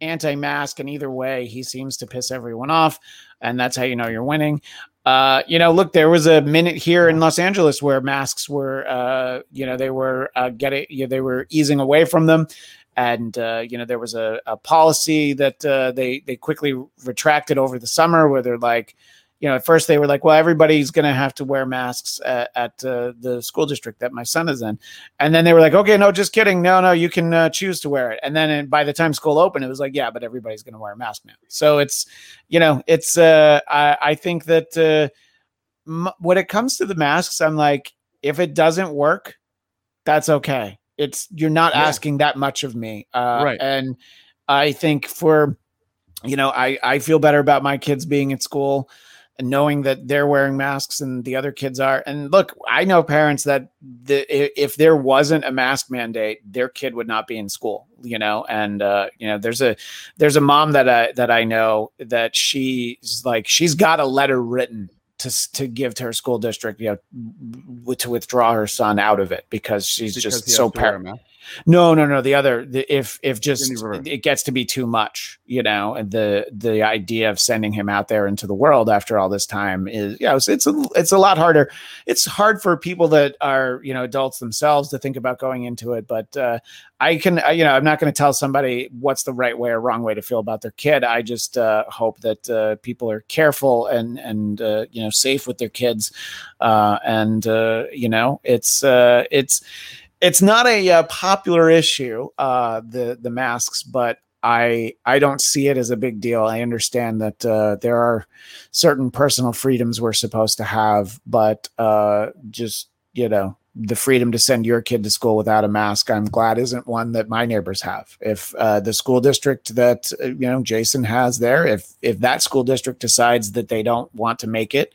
anti mask, and either way, he seems to piss everyone off, and that's how you know you're winning. Uh, you know, look, there was a minute here in Los Angeles where masks were, uh, you know, they were uh, getting, you know, they were easing away from them, and uh, you know, there was a, a policy that uh, they they quickly retracted over the summer, where they're like, you know, at first they were like, well, everybody's going to have to wear masks at, at uh, the school district that my son is in. And then they were like, okay, no, just kidding. No, no, you can uh, choose to wear it. And then uh, by the time school opened, it was like, yeah, but everybody's going to wear a mask now. So it's, you know, it's, uh, I, I think that uh, m- when it comes to the masks, I'm like, if it doesn't work, that's okay. It's, you're not Yeah. asking that much of me. Uh, Right. And I think for, you know, I, I feel better about my kids being at school and knowing that they're wearing masks and the other kids are. And look, I know parents that the, if there wasn't a mask mandate, their kid would not be in school. You know, and uh, you know, there's a there's a mom that I that I know that she's like she's got a letter written to to give to her school district, you know, w- to withdraw her son out of it because she's Because just so to wear a par- mask. no, no, no. The other, the, if if just it gets to be too much, you know, and the the idea of sending him out there into the world after all this time is, you know, it's, it's a it's a lot harder. It's hard for people that are you know adults themselves to think about going into it. But uh, I can, uh, you know, I'm not going to tell somebody what's the right way or wrong way to feel about their kid. I just uh, hope that uh, people are careful and and uh, you know safe with their kids, uh, and uh, you know, it's uh, it's it's not a uh, popular issue uh the the masks but I I don't see it as a big deal. I understand that uh, there are certain personal freedoms we're supposed to have, but uh, just you know the freedom to send your kid to school without a mask, I'm glad isn't one that my neighbors have. If uh, the school district that uh, you know Jason has there, if if that school district decides that they don't want to make it,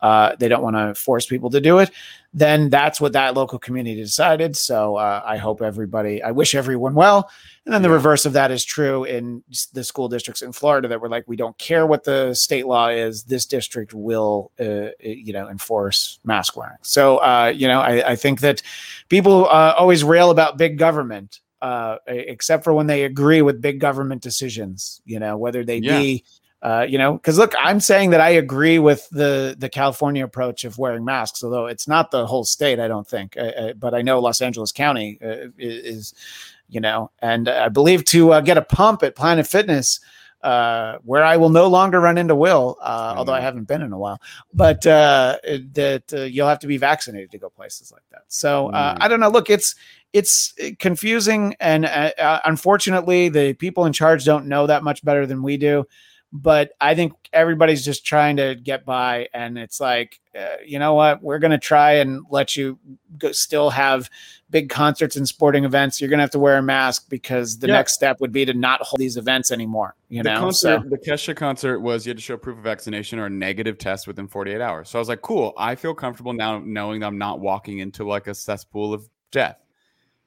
uh, they don't want to force people to do it, then that's what that local community decided. So uh, I hope everybody, I wish everyone well. And then the reverse of that is true in the school districts in Florida that were like, we don't care what the state law is. This district will, uh, you know, enforce mask wearing. So, uh, you know, I, I think that people uh, always rail about big government, uh, except for when they agree with big government decisions, you know, whether they Yeah. be uh, you know, because look, I'm saying that I agree with the the California approach of wearing masks, although it's not the whole state. I don't think, uh, uh, but I know Los Angeles County uh, is, you know, and I believe to uh, get a pump at Planet Fitness. Uh, where I will no longer run into Will, uh, although I haven't been in a while, but uh, that uh, you'll have to be vaccinated to go places like that. So uh, Mm. I don't know. Look, it's it's confusing, and unfortunately, the people in charge don't know that much better than we do but I think everybody's just trying to get by, and it's like, uh, you know what? We're going to try and let you go, still have big concerts and sporting events. You're going to have to wear a mask because the Yeah. next step would be to not hold these events anymore. You the know, concert, so the Kesha concert was you had to show proof of vaccination or a negative test within 48 hours. So I was like, cool. I feel comfortable now knowing that I'm not walking into like a cesspool of death,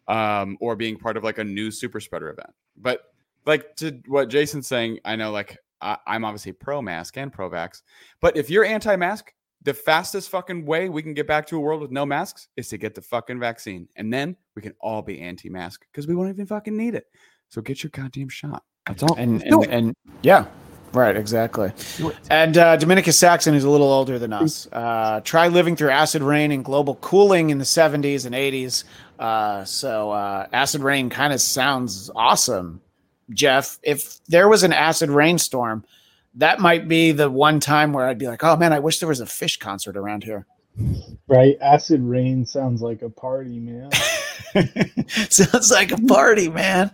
um, or being part of like a new super spreader event. But like to what Jason's saying, I know like I, I'm obviously pro mask and pro vax, but if you're anti mask, the fastest fucking way we can get back to a world with no masks is to get the fucking vaccine, and then we can all be anti mask because we won't even fucking need it. So get your goddamn shot. That's all. and and, and yeah, right, exactly. And uh, Dominicus Saxon is a little older than us. Uh, try living through acid rain and global cooling in the 70s and 80s. Uh, so uh, acid rain kind of sounds awesome, Jeff. If there was an acid rainstorm, that might be the one time where I'd be like, oh man, I wish there was a Phish concert around here. Right? Acid rain sounds like a party, man. (laughs) Sounds like a party, man.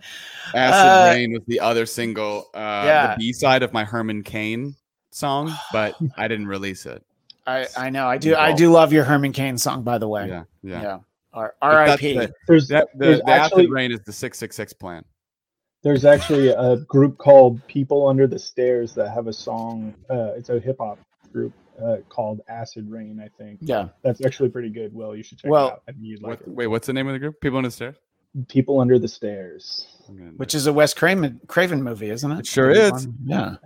Acid Uh, Rain was the other single, uh, yeah. the B side of my Herman Cain song, (sighs) but I didn't release it. I, I know. I do. I do love your Herman Cain song, by the way. Yeah, yeah. Yeah. R- But R.I.P. the- That, the, the actually- Acid Rain is the six six six plan. There's actually a group called People Under the Stairs that have a song. Uh, it's a hip hop group uh, called Acid Rain. I think Yeah. that's actually pretty good. Will you should check Well, it out. I think you'd like What, it. wait, what's the name of the group? People Under the stairs. People Under the Stairs. I'm gonna- Which is a Wes Craven, Craven movie, isn't it? It sure is. Yeah.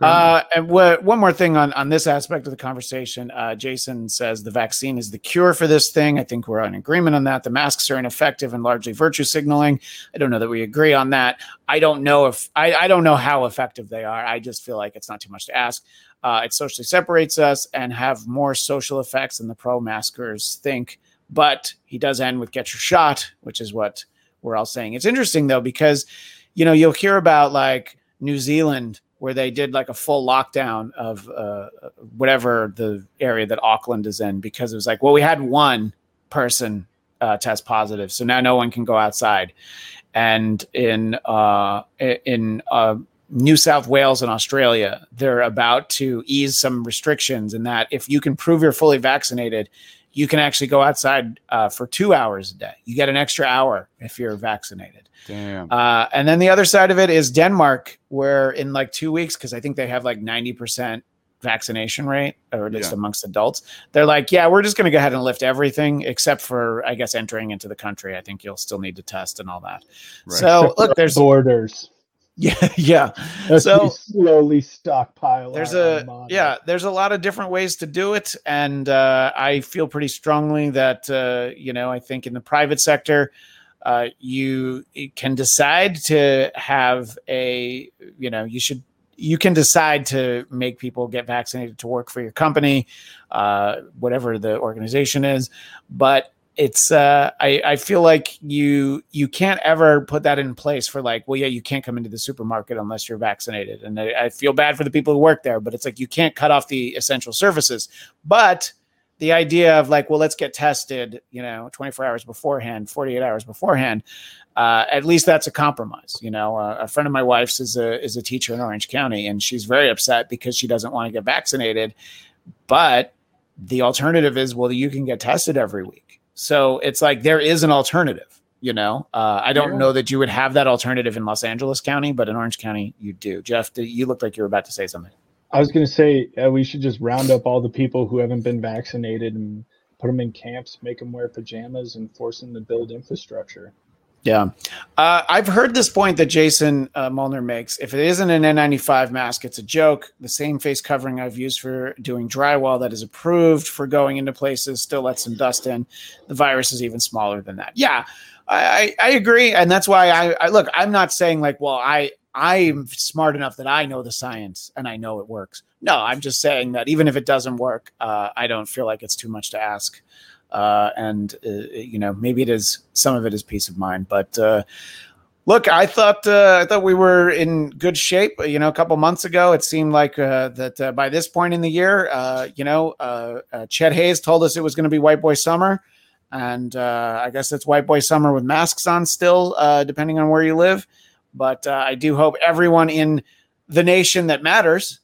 Uh, and wha- one more thing on, on this aspect of the conversation. Uh, Jason says the vaccine is the cure for this thing. I think we're in agreement on that. The masks are ineffective and largely virtue signaling. I don't know that we agree on that. I don't know if I, I don't know how effective they are. I just feel like it's not too much to ask. Uh, it socially separates us and have more social effects than the pro maskers think. But he does end with "get your shot," which is what we're all saying. It's interesting though because you know you'll hear about like New Zealand where they did like a full lockdown of uh, whatever the area that Auckland is in because it was like, well, we had one person uh, test positive, so now no one can go outside. And in uh, in uh, New South Wales and Australia, they're about to ease some restrictions in that if you can prove you're fully vaccinated, you can actually go outside uh, for two hours a day. You get an extra hour if you're vaccinated. Damn. Uh, and then the other side of it is Denmark, where in like two weeks, because I think they have like 90% vaccination rate, or at least Yeah. amongst adults, they're like, yeah, we're just going to go ahead and lift everything except for, I guess, entering into the country. I think you'll still need to test and all that. Right. So look, there's, borders. Yeah, (laughs) yeah. As So- slowly stockpile. there's a yeah there's a lot of different ways to do it and uh, i feel pretty strongly that uh, you know i think in the private sector uh, you can decide to have a you know you should you can decide to make people get vaccinated to work for your company uh, whatever the organization is but it's uh, I, I feel like you you can't ever put that in place for like well yeah you can't come into the supermarket unless you're vaccinated and I, I feel bad for the people who work there but it's like you can't cut off the essential services but the idea of like, well, let's get tested, you know, 24 hours beforehand, 48 hours beforehand. Uh, at least that's a compromise. You know, uh, a friend of my wife's is a is a teacher in Orange County, and she's very upset because she doesn't want to get vaccinated. But the alternative is, well, you can get tested every week. So it's like there is an alternative. You know, uh, I don't Yeah. know that you would have that alternative in Los Angeles County, but in Orange County, you do. Jeff, you look like you were about to say something. I was going to say uh, we should just round up all the people who haven't been vaccinated and put them in camps, make them wear pajamas, and force them to build infrastructure. Yeah. Uh, I've heard this point that Jason uh, Molnar makes. If it isn't an N95 mask, it's a joke. The same face covering I've used for doing drywall that is approved for going into places still lets some dust in. The virus is even smaller than that. Yeah, I, I, I agree. And that's why I, I look, I'm not saying like, well, I, I'm smart enough that I know the science and I know it works. No, I'm just saying that even if it doesn't work, uh, I don't feel like it's too much to ask uh, and uh, you know maybe it is some of it is peace of mind but uh, look i thought uh, i thought we were in good shape you know a couple months ago. It seemed like uh, that uh, by this point in the year uh, you know uh, uh, Chet Hanks told us it was going to be white boy summer. And uh, i guess it's white boy summer with masks on still uh, depending on where you live. But uh, i do hope everyone in the nation that matters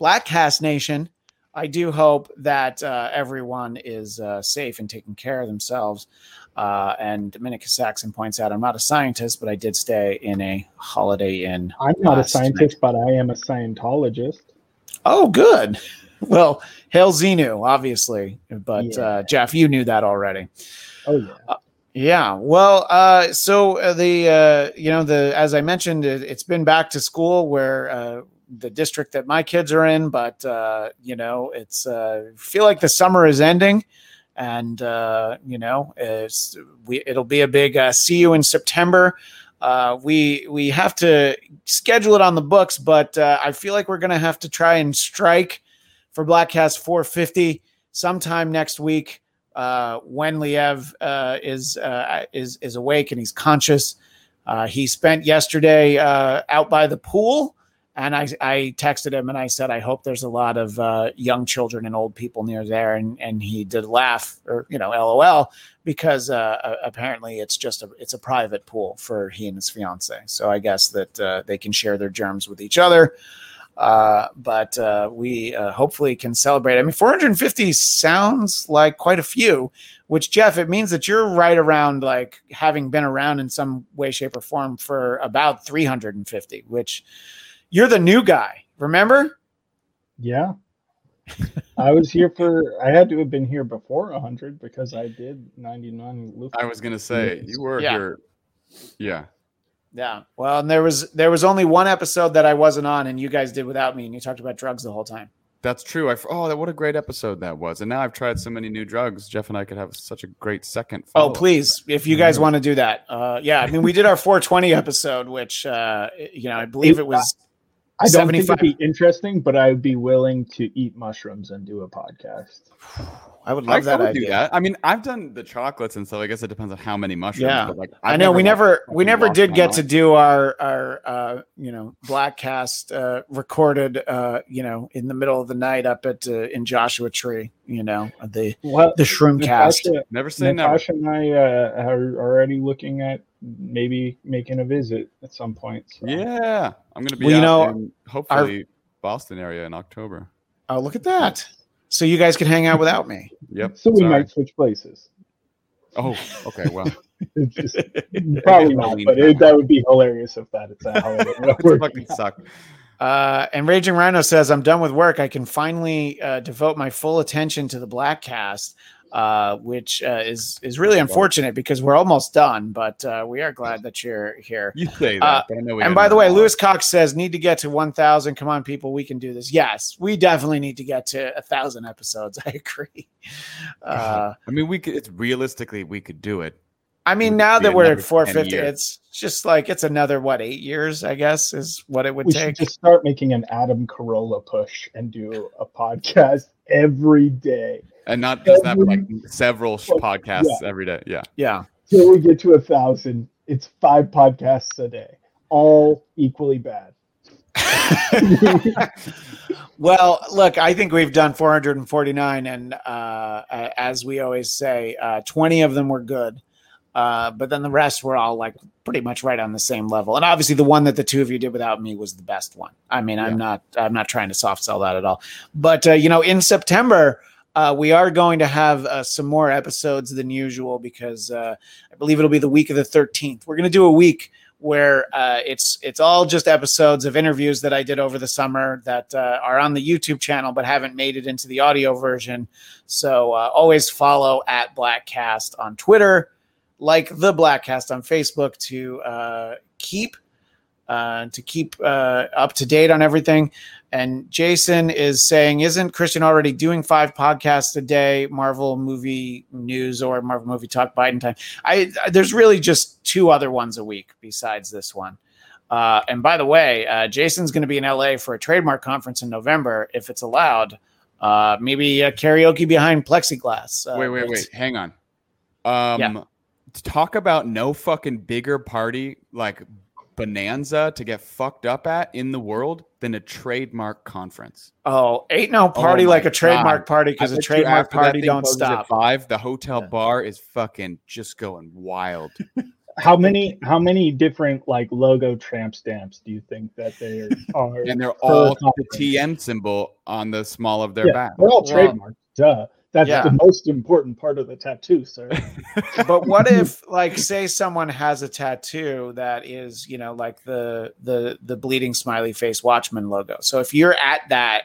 Bladtcast nation I do hope that uh, everyone is uh, safe and taking care of themselves. Uh, and Dominica Saxon points out, I'm not a scientist, but I did stay in a Holiday Inn. I'm not a scientist, but I am a Scientologist. Oh, good. Well, hail Xenu, obviously. But Yeah. uh, Jeff, you knew that already. Oh yeah. Yeah. Well, uh, so uh, the uh, you know the as I mentioned, it, it's been back to school where uh, the district that my kids are in, but uh, you know it's uh, feel like the summer is ending, and uh, you know it's we it'll be a big uh, see you in September. Uh, we we have to schedule it on the books, but uh, I feel like we're gonna have to try and strike for Bladtcast 450 sometime next week uh, when Liev uh, is uh, is is awake and he's conscious. Uh, he spent yesterday uh, out by the pool, and I I texted him and I said I hope there's a lot of uh, young children and old people near there, and and he did laugh or you know LOL because uh, apparently it's just a it's a private pool for he and his fiance. So I guess that uh, they can share their germs with each other. Uh, but uh, we uh, hopefully can celebrate. I mean, 450 sounds like quite a few, which Jeff, it means that you're right around like having been around in some way, shape, or form for about 350, which you're the new guy. Remember? Yeah. I was here for. I had to have been here before 100 because I did 99. Luke. I was gonna say you were Yeah. here. Yeah. Yeah. Well, and there was there was only one episode that I wasn't on, and you guys did without me, and you talked about drugs the whole time. That's true. I oh, that what a great episode that was. And now I've tried so many new drugs. Jeff and I could have such a great second. Oh, follow-up. please, if you guys want to do that, uh, yeah. I mean, we did our 420 episode, which uh, you know I believe it was I don't think it'd be interesting, but I would be willing to eat mushrooms and do a podcast. (sighs) I would I, love that I would idea. do that. I mean, I've done the chocolates and stuff. I guess it depends on how many mushrooms. Yeah. but like i I've know we like, never we never did get mind. to do our our uh you know Bladtcast uh recorded uh you know in the middle of the night up at uh, in joshua tree you know the Well, the shroom cast Natasha, Never say never. Natasha and I uh, are already looking at maybe making a visit at some point. so. Yeah, I'm gonna be Well, you know, in hopefully Boston area in October. oh look at that so you guys can hang out without me (laughs) Yep. So we sorry. might switch places. Oh, okay. Well, It's (laughs) just, probably (laughs) not, but it, that would be hilarious if that it's a holiday. that would fucking suck. Uh, and Raging Rhino says, I'm done with work. I can finally uh, devote my full attention to the Bladtcast, uh, which uh, is is really unfortunate because we're almost done. But uh, we are glad that you're here. You say that, Uh, I know we And by the way, Lewis Cox says, need to get to 1,000. Come on, people, we can do this. Yes, we definitely need to get to a thousand episodes. (laughs) I agree. (laughs) Uh, I mean, we could. It's realistically we could do it. I mean, now that we're at 450, it's just like it's another what eight years, I guess, is what it would We take. should just start making an Adam Carolla push and do a podcast every day And not just that, but like several sh- Well, podcasts every day. Yeah. Yeah. till we get to a thousand. It's five podcasts a day, all equally bad. (laughs) (laughs) well, look, I think we've done 449, and uh, as we always say, uh, 20 of them were good. Uh, but then the rest were all like pretty much right on the same level. And obviously, the one that the two of you did without me was the best one. I mean, I'm not, I'm not trying to soft sell that at all. But uh, you know, in September, uh, we are going to have uh, some more episodes than usual because uh, I believe it'll be the week of the 13th. We're going to do a week where uh, it's it's all just episodes of interviews that I did over the summer that uh, are on the YouTube channel but haven't made it into the audio version. So uh, always follow at Bladtcast on Twitter, like the Bladtcast on Facebook to uh, keep uh, to keep uh, up to date on everything. And Jason is saying, isn't Christian already doing five podcasts a day, Marvel movie news or Marvel movie talk Biden time? I there's really just two other ones a week besides this one. Uh, and by the way, uh, Jason's going to be in LA for a trademark conference in November, if it's allowed. Uh, maybe karaoke behind plexiglass. Uh, wait, wait, wait. Hang on. Um, Yeah. Talk about no fucking bigger party like bonanza to get fucked up at in the world than a trademark conference. Oh, ain't no oh party Oh like a trademark God. party because a trademark party don't stop. Five, the hotel Yeah. bar is fucking just going wild. (laughs) How many how many different like logo tramp stamps do you think that they are? (laughs) and they're per all the? TM symbol on the small of their yeah, back. they're all Well. Duh. That's yeah. the most important part of the tattoo, sir. (laughs) but what if (laughs) like say someone has a tattoo that is you know like the the the bleeding smiley face watchman logo so if you're at that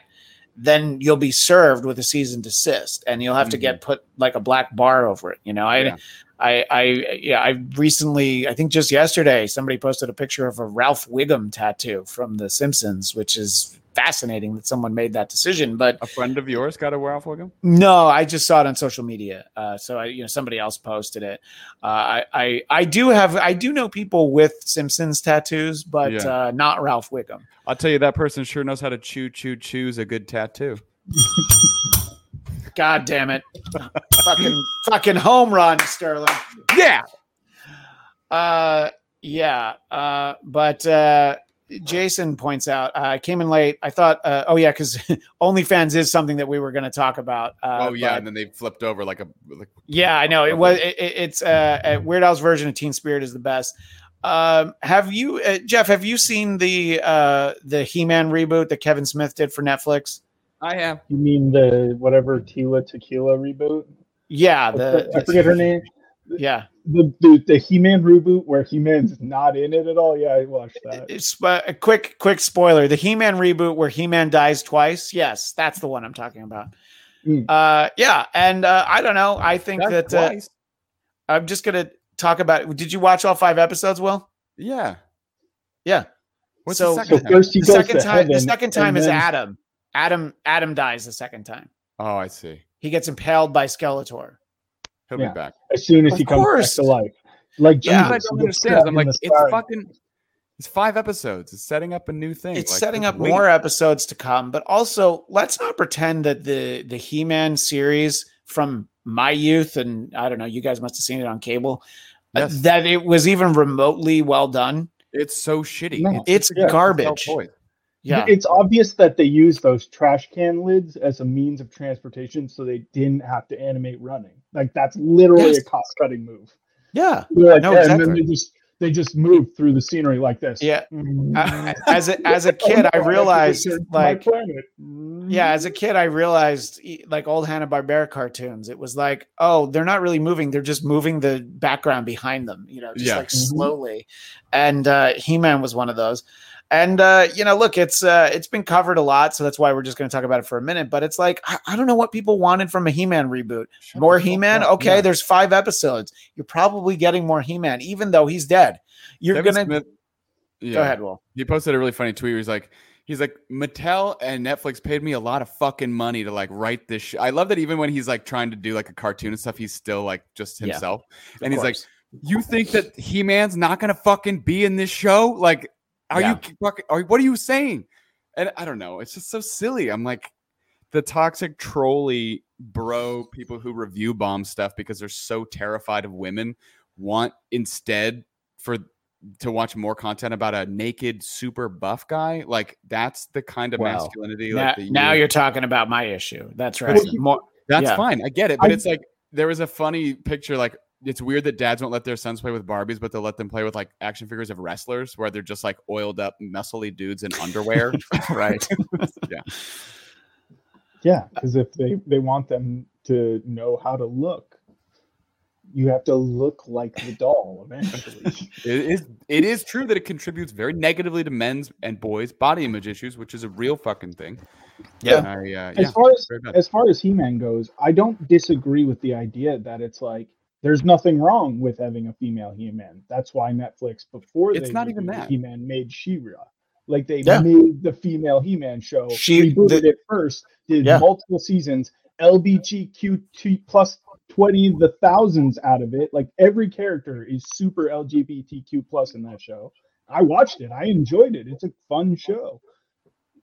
then you'll be served with a cease and desist and you'll have to get mm-hmm. put like a black bar over it you know i Yeah. I, I, yeah, I recently, I think just yesterday, somebody posted a picture of a Ralph Wiggum tattoo from The Simpsons, which is fascinating that someone made that decision. But A friend of yours got a Ralph Wiggum? no, I just saw it on social media. Uh, so I, you know, somebody else posted it. Uh, I, I, I do have, I do know people with Simpsons tattoos, but Yeah. uh, not Ralph Wiggum. I'll tell you that person sure knows how to chew, chew, choose a good tattoo. (laughs) God damn it! fucking, fucking home run, Starling. Yeah. Uh, yeah. Uh, but uh, Jason points out, uh, I came in late. I thought, uh, oh yeah, because (laughs) OnlyFans is something that we were going to talk about. Uh, oh yeah, but- and then they flipped over like a like Yeah, I know. It was. It, it- it's uh, uh, Weird Al's version of Teen Spirit is the best. Um, have you, uh, Jeff? Have you seen the uh, the He Man reboot that Kevin Smith did for Netflix? I have. You mean the whatever Tila Tequila reboot? Yeah, I forget her name. Yeah. The the, the He Man reboot where He Man's not in it at all. Yeah, I watched that. It's uh, a quick quick spoiler. The He Man reboot where He Man dies twice. Yes, that's the one I'm talking about. Mm. Uh, yeah, and uh, I don't know. I think That's that uh. I'm just gonna talk about. Did you watch all five episodes? Will? yeah. Yeah. What's So- the So second time? first he The goes second to time. heaven. The second time is then- Adam. Adam. Adam dies the second time. Oh, I see. He gets impaled by Skeletor. He'll Yeah. be back. as soon as Of he comes course. back to life. Like Yeah, What I don't understand I'm like, it's side. fucking it's five episodes. It's setting up a new thing. It's Like, setting up wait. more episodes to come, but also let's not pretend that the the He Man series from my youth and I don't know, you guys must have seen it on cable. uh, that it was even remotely well done. It's so shitty. No. It's Yeah. garbage. Self-toys. Yeah. It's obvious that they use those trash can lids as a means of transportation so they didn't have to animate running. Like that's literally Yes. a cost cutting move. Yeah. They're like, No, yeah, And then they just they just move through the scenery like this. Yeah. I- as a as a (laughs) Oh, kid, I realized return to my like yeah, as a kid, I realized like old Hanna Barbera cartoons. It was like, oh, they're not really moving; they're just moving the background behind them. You know, just Yeah. like Mhm. slowly. And uh, He Man was one of those. And uh, you know, look, it's uh, it's been covered a lot, so that's why we're just going to talk about it for a minute. But it's like I, I don't know what people wanted from a He Man reboot. Shut More He Man, up. okay. Yeah. There's five episodes. You're probably getting more He Man, even though he's dead. You're Kevin gonna Smith- yeah. go ahead, Will. He posted a really funny tweet. Where he's like, he's like, Mattel and Netflix paid me a lot of fucking money to like write this. Sh-. I love that even when he's like trying to do like a cartoon and stuff, he's still like just himself. Of and he's like, you think that He Man's not gonna fucking be in this show? Like, are Yeah. you fucking? Are what are you saying? And I don't know. It's just so silly. I'm like, the toxic trolley bro people who review bomb stuff because they're so terrified of women want instead for to watch more content about a naked super buff guy. Like that's the kind of Wow. masculinity. Now, Like now you- you're talking about my issue. That's right. Well, More, That's Yeah. fine. I get it. But I- it's like there was a funny picture like it's weird that dads won't let their sons play with Barbies, but they'll let them play with like action figures of wrestlers where they're just like oiled up, muscly dudes in underwear. (laughs) right. (laughs) yeah. Yeah, because if they they want them to know how to look, you have to look like the doll eventually. (laughs) It is it is true that it contributes very negatively to men's and boys' body image issues, which is a real fucking thing. Yeah. And I, uh, as yeah. far as as far as He-Man goes, I don't disagree with the idea that it's like there's nothing wrong with having a female He-Man. That's why Netflix before It's they not even that. He-Man made She-Ra. Like they Yeah. made the female He-Man show, She- rebooted the- it first, did Yeah. multiple seasons, LBGQT plus twenty the thousands out of it. Like every character is super LGBTQ plus in that show. I watched it. I enjoyed it. It's a fun show.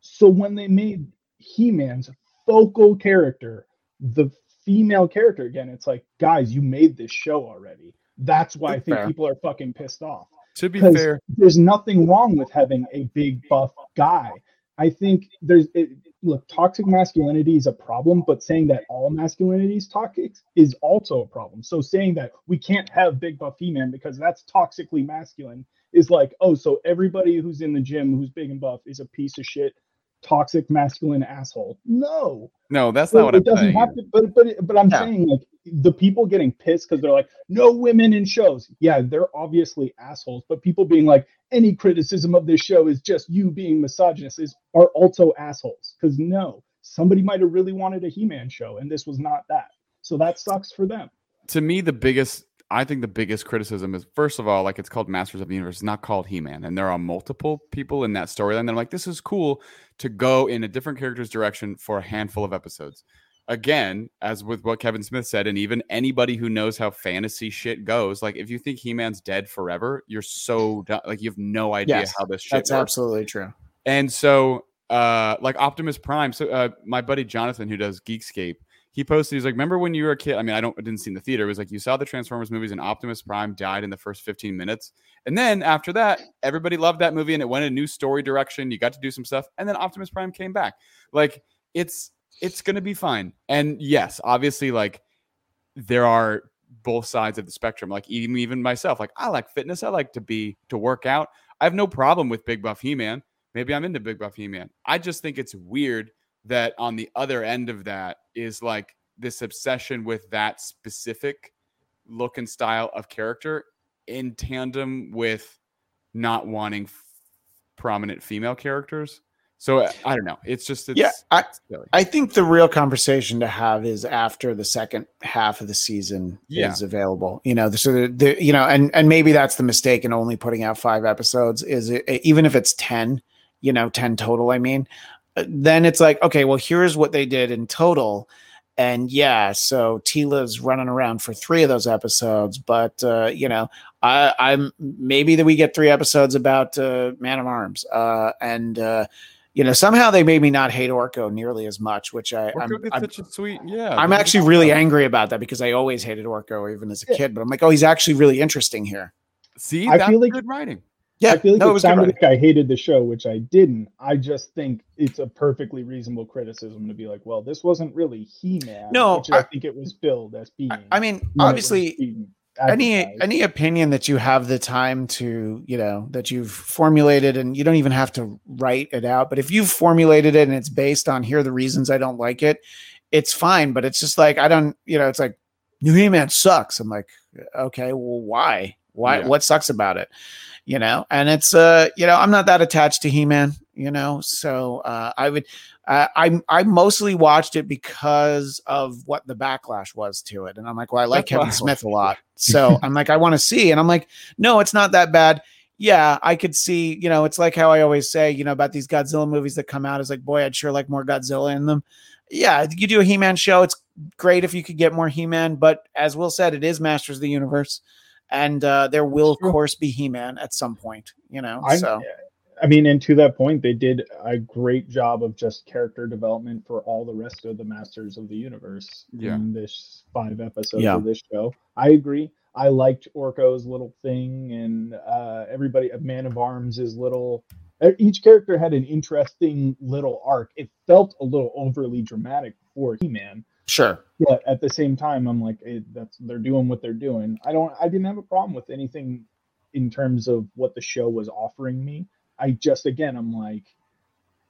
So when they made He-Man's focal character, the female character again, it's like, guys, you made this show already. That's why I think Fair. people are fucking pissed off. to be fair, There's nothing wrong with having a big buff guy. I think there's it, look, toxic masculinity is a problem, but saying that all masculinity is toxic is also a problem. So saying that we can't have big buff He-Man because that's toxically masculine is like, oh, so everybody who's in the gym who's big and buff is a piece of shit, toxic masculine asshole. No, no, that's not what it I'm doesn't saying. have to, but but but I'm Yeah. saying like the people getting pissed because they're like, no women in shows. Yeah, they're obviously assholes, but people being like, any criticism of this show is just you being misogynist is are also assholes. Because no, somebody might have really wanted a He-Man show, and this was not that. So that sucks for them. to me the biggest i think the biggest criticism is first of all like it's called masters of the universe. It's not called he-man and there are multiple people in that storyline that i'm like this is cool to go in a different character's direction for a handful of episodes. Again as with what kevin smith said and even anybody who knows how fantasy shit goes like if you think he-man's dead forever you're so like you have no idea Yes, how this shit That's works. absolutely true. and so, uh, like Optimus Prime, so uh, my buddy Jonathan, who does Geekscape, he posted, he's like, Remember when you were a kid? I mean, I don't I didn't see in the theater. It was like you saw the Transformers movies and Optimus Prime died in the first 15 minutes. And then after that, everybody loved that movie and it went a new story direction. You got to do some stuff. And then Optimus Prime came back. Like it's it's gonna be fine. And yes, obviously, like there are both sides of the spectrum. Like even even myself, like I like fitness. I like to be to work out. I have no problem with Big Buff He-Man. Maybe I'm into Big Buff He-Man. I just think it's weird that on the other end of that is like this obsession with that specific look and style of character in tandem with not wanting f- prominent female characters. So uh, I don't know. It's just it's, Yeah, I- it's. I think the real conversation to have is after the second half of the season Yeah. is available. You know, so the, the you know, and and maybe that's the mistake in only putting out five episodes. Is it even if it's ten, you know, ten total? I mean, then it's like okay, well, here's what they did in total. And yeah, so Teela's running around for three of those episodes, but uh, you know, I, I'm maybe that we get three episodes about uh, Man of Arms, uh, and uh, you know, somehow they made me not hate Orko nearly as much, which I, I'm, Orko I'm, such a sweet, yeah. I'm actually really angry about that because I always hated Orko even as a kid. But I'm like, oh, he's actually really interesting here. See, I that's feel like- good writing. Yeah, I feel like no, it it, sounded like I hated the show, which I didn't. I just think it's a perfectly reasonable criticism to be like, well, this wasn't really He-Man. No, which I, I- think it was billed as being. I, I mean, when it was obviously, any any opinion that you have the time to you know that you've formulated and you don't even have to write it out but if you've formulated it and it's based on here are the reasons i don't like it it's fine but it's just like i don't you know it's like new he-man sucks i'm like okay well why why Yeah. what sucks about it you know and it's uh you know i'm not that attached to he-man you know so uh i would uh, I I mostly watched it because of what the backlash was to it, and I'm like, well, I like Kevin Smith a lot, (laughs) so I'm like, I want to see, and I'm like, no, it's not that bad. Yeah, I could see, you know, it's like how I always say, you know, about these Godzilla movies that come out. Is like, boy, I'd sure like more Godzilla in them. Yeah, you do a He-Man show. It's great if you could get more He-Man, but as Will said, it is Masters of the Universe, and uh, there will of course be He-Man at some point. You know, I, so I mean, and to that point, they did a great job of just character development for all the rest of the Masters of the Universe Yeah. in this five episodes Yeah. of this show. I agree. I liked Orko's little thing, and uh, everybody, a Man of Arms' is little. Each character had an interesting little arc. It felt a little overly dramatic for He-Man, Sure. but at the same time, I'm like, eh, that's they're doing what they're doing. I don't, I didn't have a problem with anything in terms of what the show was offering me. I just, again, I'm like,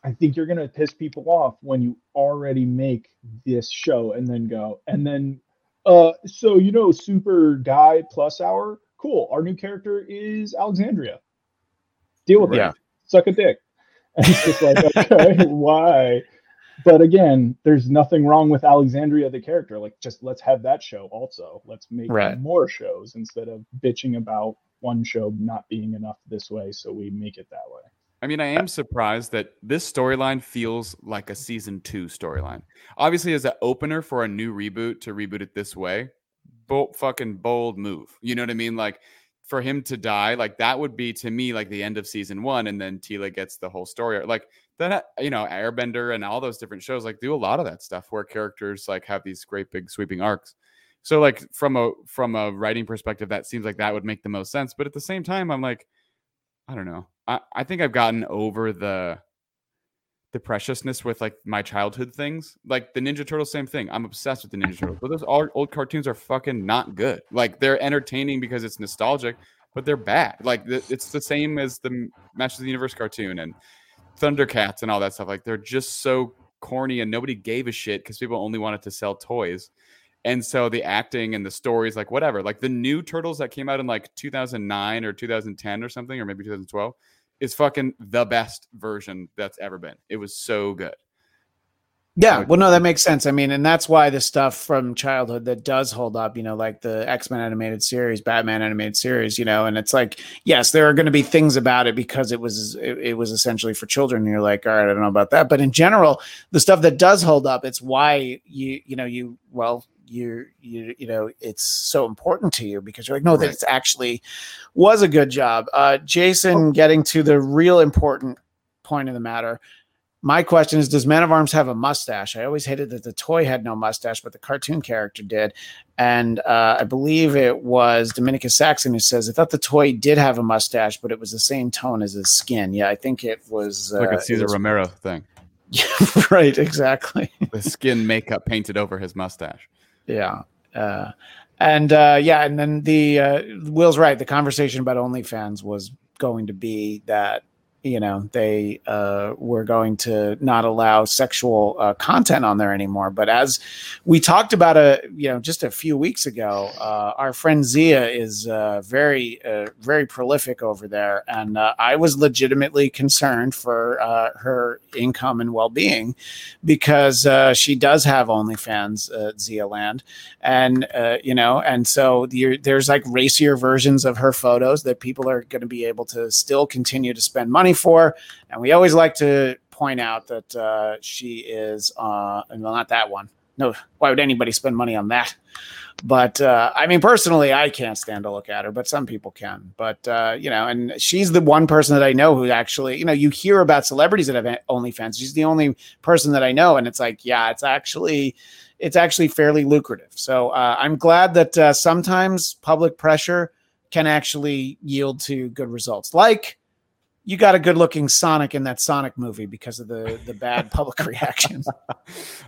I think you're gonna piss people off when you already make this show and then go and then, uh, so you know, super guy plus hour, cool. Our new character is Alexandria. Deal with Yeah. it. Suck a dick. (laughs) And it's just like, okay, (laughs) why? But again, there's nothing wrong with Alexandria the character. Like, just let's have that show also. Let's make Right. more shows instead of bitching about one show not being enough this way, so we make it that way. I mean, I am surprised that this storyline feels like a season two storyline. Obviously, as an opener for a new reboot to reboot it this way, bold, fucking bold move. You know what I mean? Like for him to die, like that would be to me like the end of season one, and then Teela gets the whole story. Like that, uh, you know, Airbender and all those different shows like do a lot of that stuff where characters like have these great big sweeping arcs. So like from a from a writing perspective, that seems like that would make the most sense. But at the same time, I'm like, I don't know. I, I think I've gotten over the the preciousness with like my childhood things. Like the Ninja Turtles, same thing. I'm obsessed with the Ninja Turtles. But those old, cartoons are fucking not good. Like they're entertaining because it's nostalgic, but they're bad. Like it's the same as the Masters of the Universe cartoon and Thundercats and all that stuff. Like they're just so corny and nobody gave a shit because people only wanted to sell toys. And so the acting and the stories, like whatever, like the new Turtles that came out in like 2009 or 2010 or something, or maybe 2012, is fucking the best version that's ever been. It was so good. Yeah, well, no, that makes sense. I mean, and that's why the stuff from childhood that does hold up, you know, like the X Men animated series, Batman animated series, you know, and it's like, yes, there are going to be things about it because it was it, it was essentially for children. And you're like, all right, I don't know about that, but in general, the stuff that does hold up, it's why you you know you well you you you know it's so important to you because you're like, no, Right. this actually was a good job. Uh, Jason, getting to the real important point of the matter. My question is Does Man of Arms have a mustache? I always hated that the toy had no mustache, but the cartoon character did. And uh, I believe it was Dominicus Saxon who says, I thought the toy did have a mustache, but it was the same tone as his skin. Yeah, I think it was. It's like uh, a Cesar was- Romero thing. (laughs) right, exactly. (laughs) The skin makeup painted over his mustache. Yeah. Uh, and uh, yeah, and then the uh, Will's right. The conversation about OnlyFans was going to be that you know they uh, were going to not allow sexual uh, content on there anymore. But as we talked about a you know just a few weeks ago, uh, our friend Zia is uh, very uh, very prolific over there, and uh, I was legitimately concerned for uh, her income and well being because uh, she does have OnlyFans, uh, Zia Land, and uh, you know, and so there's like racier versions of her photos that people are going to be able to still continue to spend money for, and we always like to point out that uh, she is, uh, well, not that one. No, why would anybody spend money on that? But uh, I mean, personally, I can't stand to look at her, but some people can. But uh, you know, and she's the one person that I know who actually, you know, you hear about celebrities that have OnlyFans. She's the only person that I know, and it's like, yeah, it's actually, it's actually fairly lucrative. So uh, I'm glad that uh, sometimes public pressure can actually yield to good results. Like you got a good-looking Sonic in that Sonic movie because of the the bad (laughs) public reactions.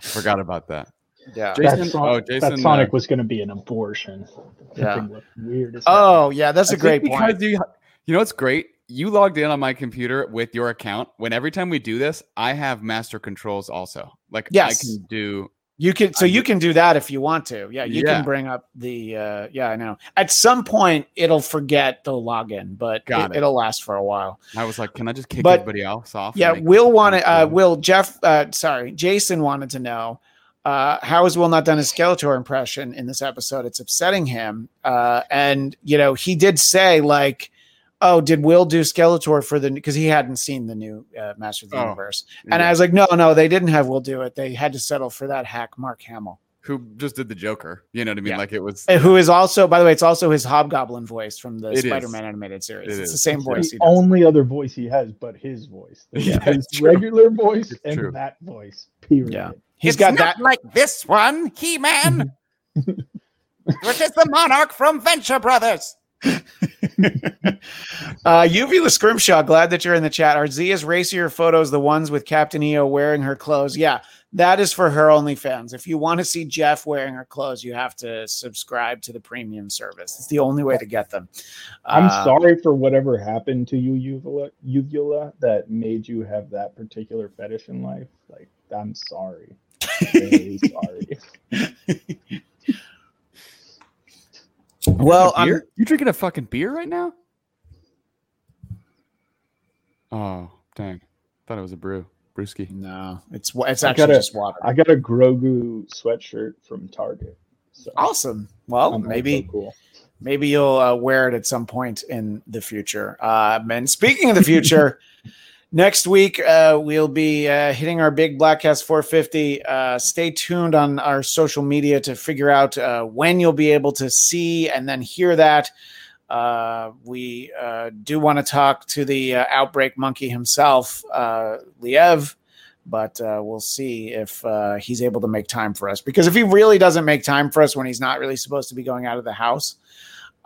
Forgot about that. Yeah. Jason, that, Son- oh, that Jason, Sonic uh, was going to be an abortion. Yeah. weird as hell. Oh yeah, that's I a great point. because You, you know what's great? You logged in on my computer with your account. When every time we do this, I have master controls also. Like Yes. I can do. You can so you can do that if you want to. Yeah, you Yeah. can bring up the uh yeah, I know. At some point it'll forget the login, but Got it, will last for a while. I was like, can I just kick But- everybody else off? Yeah, Will wanted uh Will Jeff uh sorry, Jason wanted to know uh how has Will not done a Skeletor impression in this episode? It's upsetting him. Uh and you know, he did say like Oh, did Will do Skeletor for the because he hadn't seen the new uh, Master of the Oh, Universe, and Yeah. I was like, no, no, they didn't have Will do it. They had to settle for that hack, Mark Hamill. who just did the Joker. You know what I mean? Yeah. Like it was. Who is also, by the way, it's also his Hobgoblin voice from the It is. Spider-Man animated series. It it's the same It's voice. the he does. only other voice he has, but his voice. (laughs) Yeah, his true. regular voice It's and true. that voice. Period. Yeah. He's got that. like this one, He Man. (laughs) Which is the monarch from Venture Brothers. (laughs) (laughs) uh, Uvula Scrimshaw, glad that you're in the chat. Are Zia's racier photos the ones with Captain EO wearing her clothes? Yeah, that is for her OnlyFans. If you want to see Jeff wearing her clothes, you have to subscribe to the premium service. It's the only way to get them. I'm Uh, sorry for whatever happened to you, Uvula, Uvula, that made you have that particular fetish in life. Like, I'm sorry. (laughs) Really sorry. (laughs) Well, I'm, you drinking a fucking beer right now? Oh, dang. Thought it was a brew. Brewski. no, it's wa- it's I actually gotta- just water. I got a Grogu sweatshirt from Target. So Awesome. Well, I'm also maybe cool. maybe you'll uh, wear it at some point in the future. Um, and speaking of the future, (laughs) next week uh, we'll be uh, hitting our big Bladtcast 450. Uh, stay tuned on our social media to figure out uh, when you'll be able to see and then hear that. Uh, we uh, do want to talk to the outbreak monkey himself, Liev, but we'll see if he's able to make time for us. Because if he really doesn't make time for us when he's not really supposed to be going out of the house,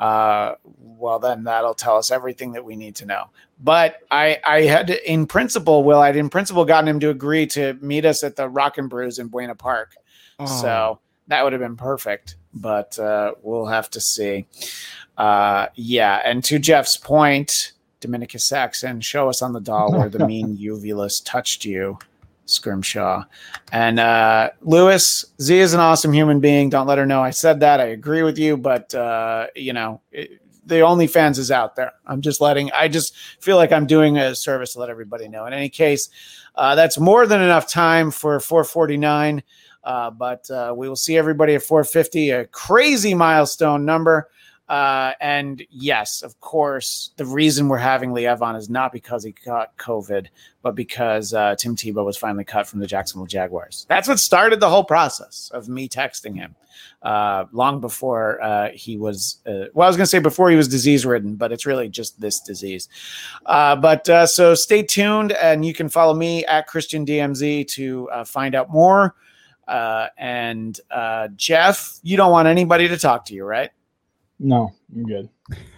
uh, well, then that'll tell us everything that we need to know. But I, I had in principle, Will, I'd in principle gotten him to agree to meet us at the Rock and Brews in Buena Park. Oh. So that would have been perfect, but uh, we'll have to see. Uh, yeah, and to Jeff's point, Dominicus Saxon, show us on the doll where the (laughs) mean uvulus touched you, Scrimshaw. And uh, Lewis, Z is an awesome human being. Don't let her know I said that. I agree with you, but uh, you know, it, the OnlyFans is out there. I'm just letting. I just feel like I'm doing a service to let everybody know. In any case, uh, that's more than enough time for 449. Uh, but uh, we will see everybody at 450, a crazy milestone number. Uh, and yes, of course, the reason we're having Liev on is not because he got COVID, but because uh, Tim Tebow was finally cut from the Jacksonville Jaguars. That's what started the whole process of me texting him uh, long before uh, he was, uh, well, I was going to say before he was disease ridden, but it's really just this disease. Uh, but so stay tuned and you can follow me at Christian DMZ to find out more. And Jeff, you don't want anybody to talk to you, right? No, I'm good.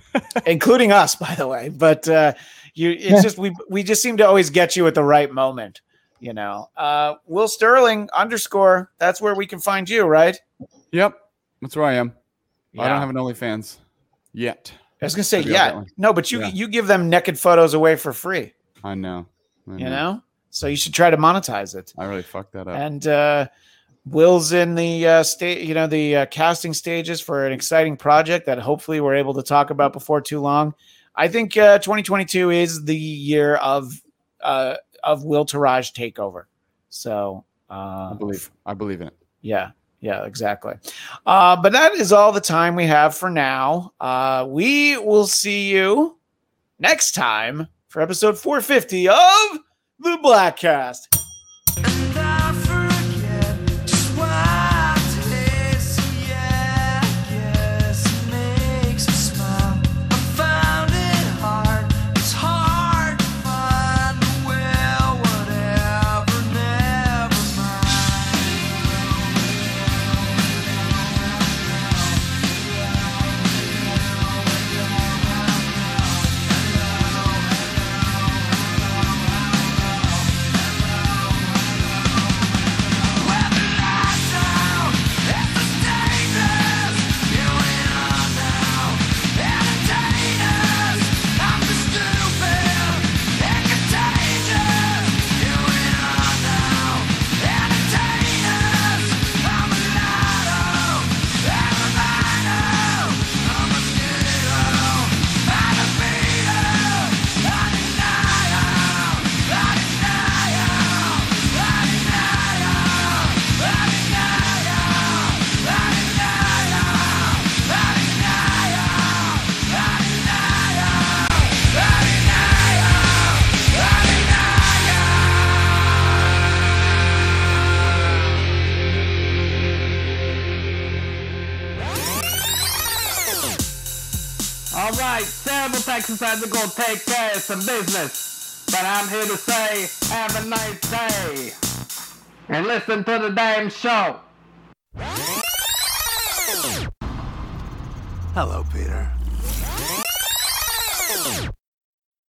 (laughs) including us, by the way. But uh, you, it's just we we just seem to always get you at the right moment. You know, uh, Will Starling underscore. That's where we can find you, right? Yep. That's where I am. I don't have an OnlyFans yet. I was gonna say, Maybe I'll get yeah, no, but you Yeah. you give them naked photos away for free. I know. I You know, so you should try to monetize it. I really fucked that up. And uh, Will's in the uh, state, you know, the uh, casting stages for an exciting project that hopefully we're able to talk about before too long. I think uh, 2022 is the year of uh, of Will Taraj takeover. So uh, I believe. I believe in it. yeah, yeah, exactly. Uh, but that is all the time we have for now. Uh, we will see you next time for episode 450 of the Bladtcast. To go take care of some business. But I'm here to say, have a nice day. And listen to the damn show. Hello, Peter.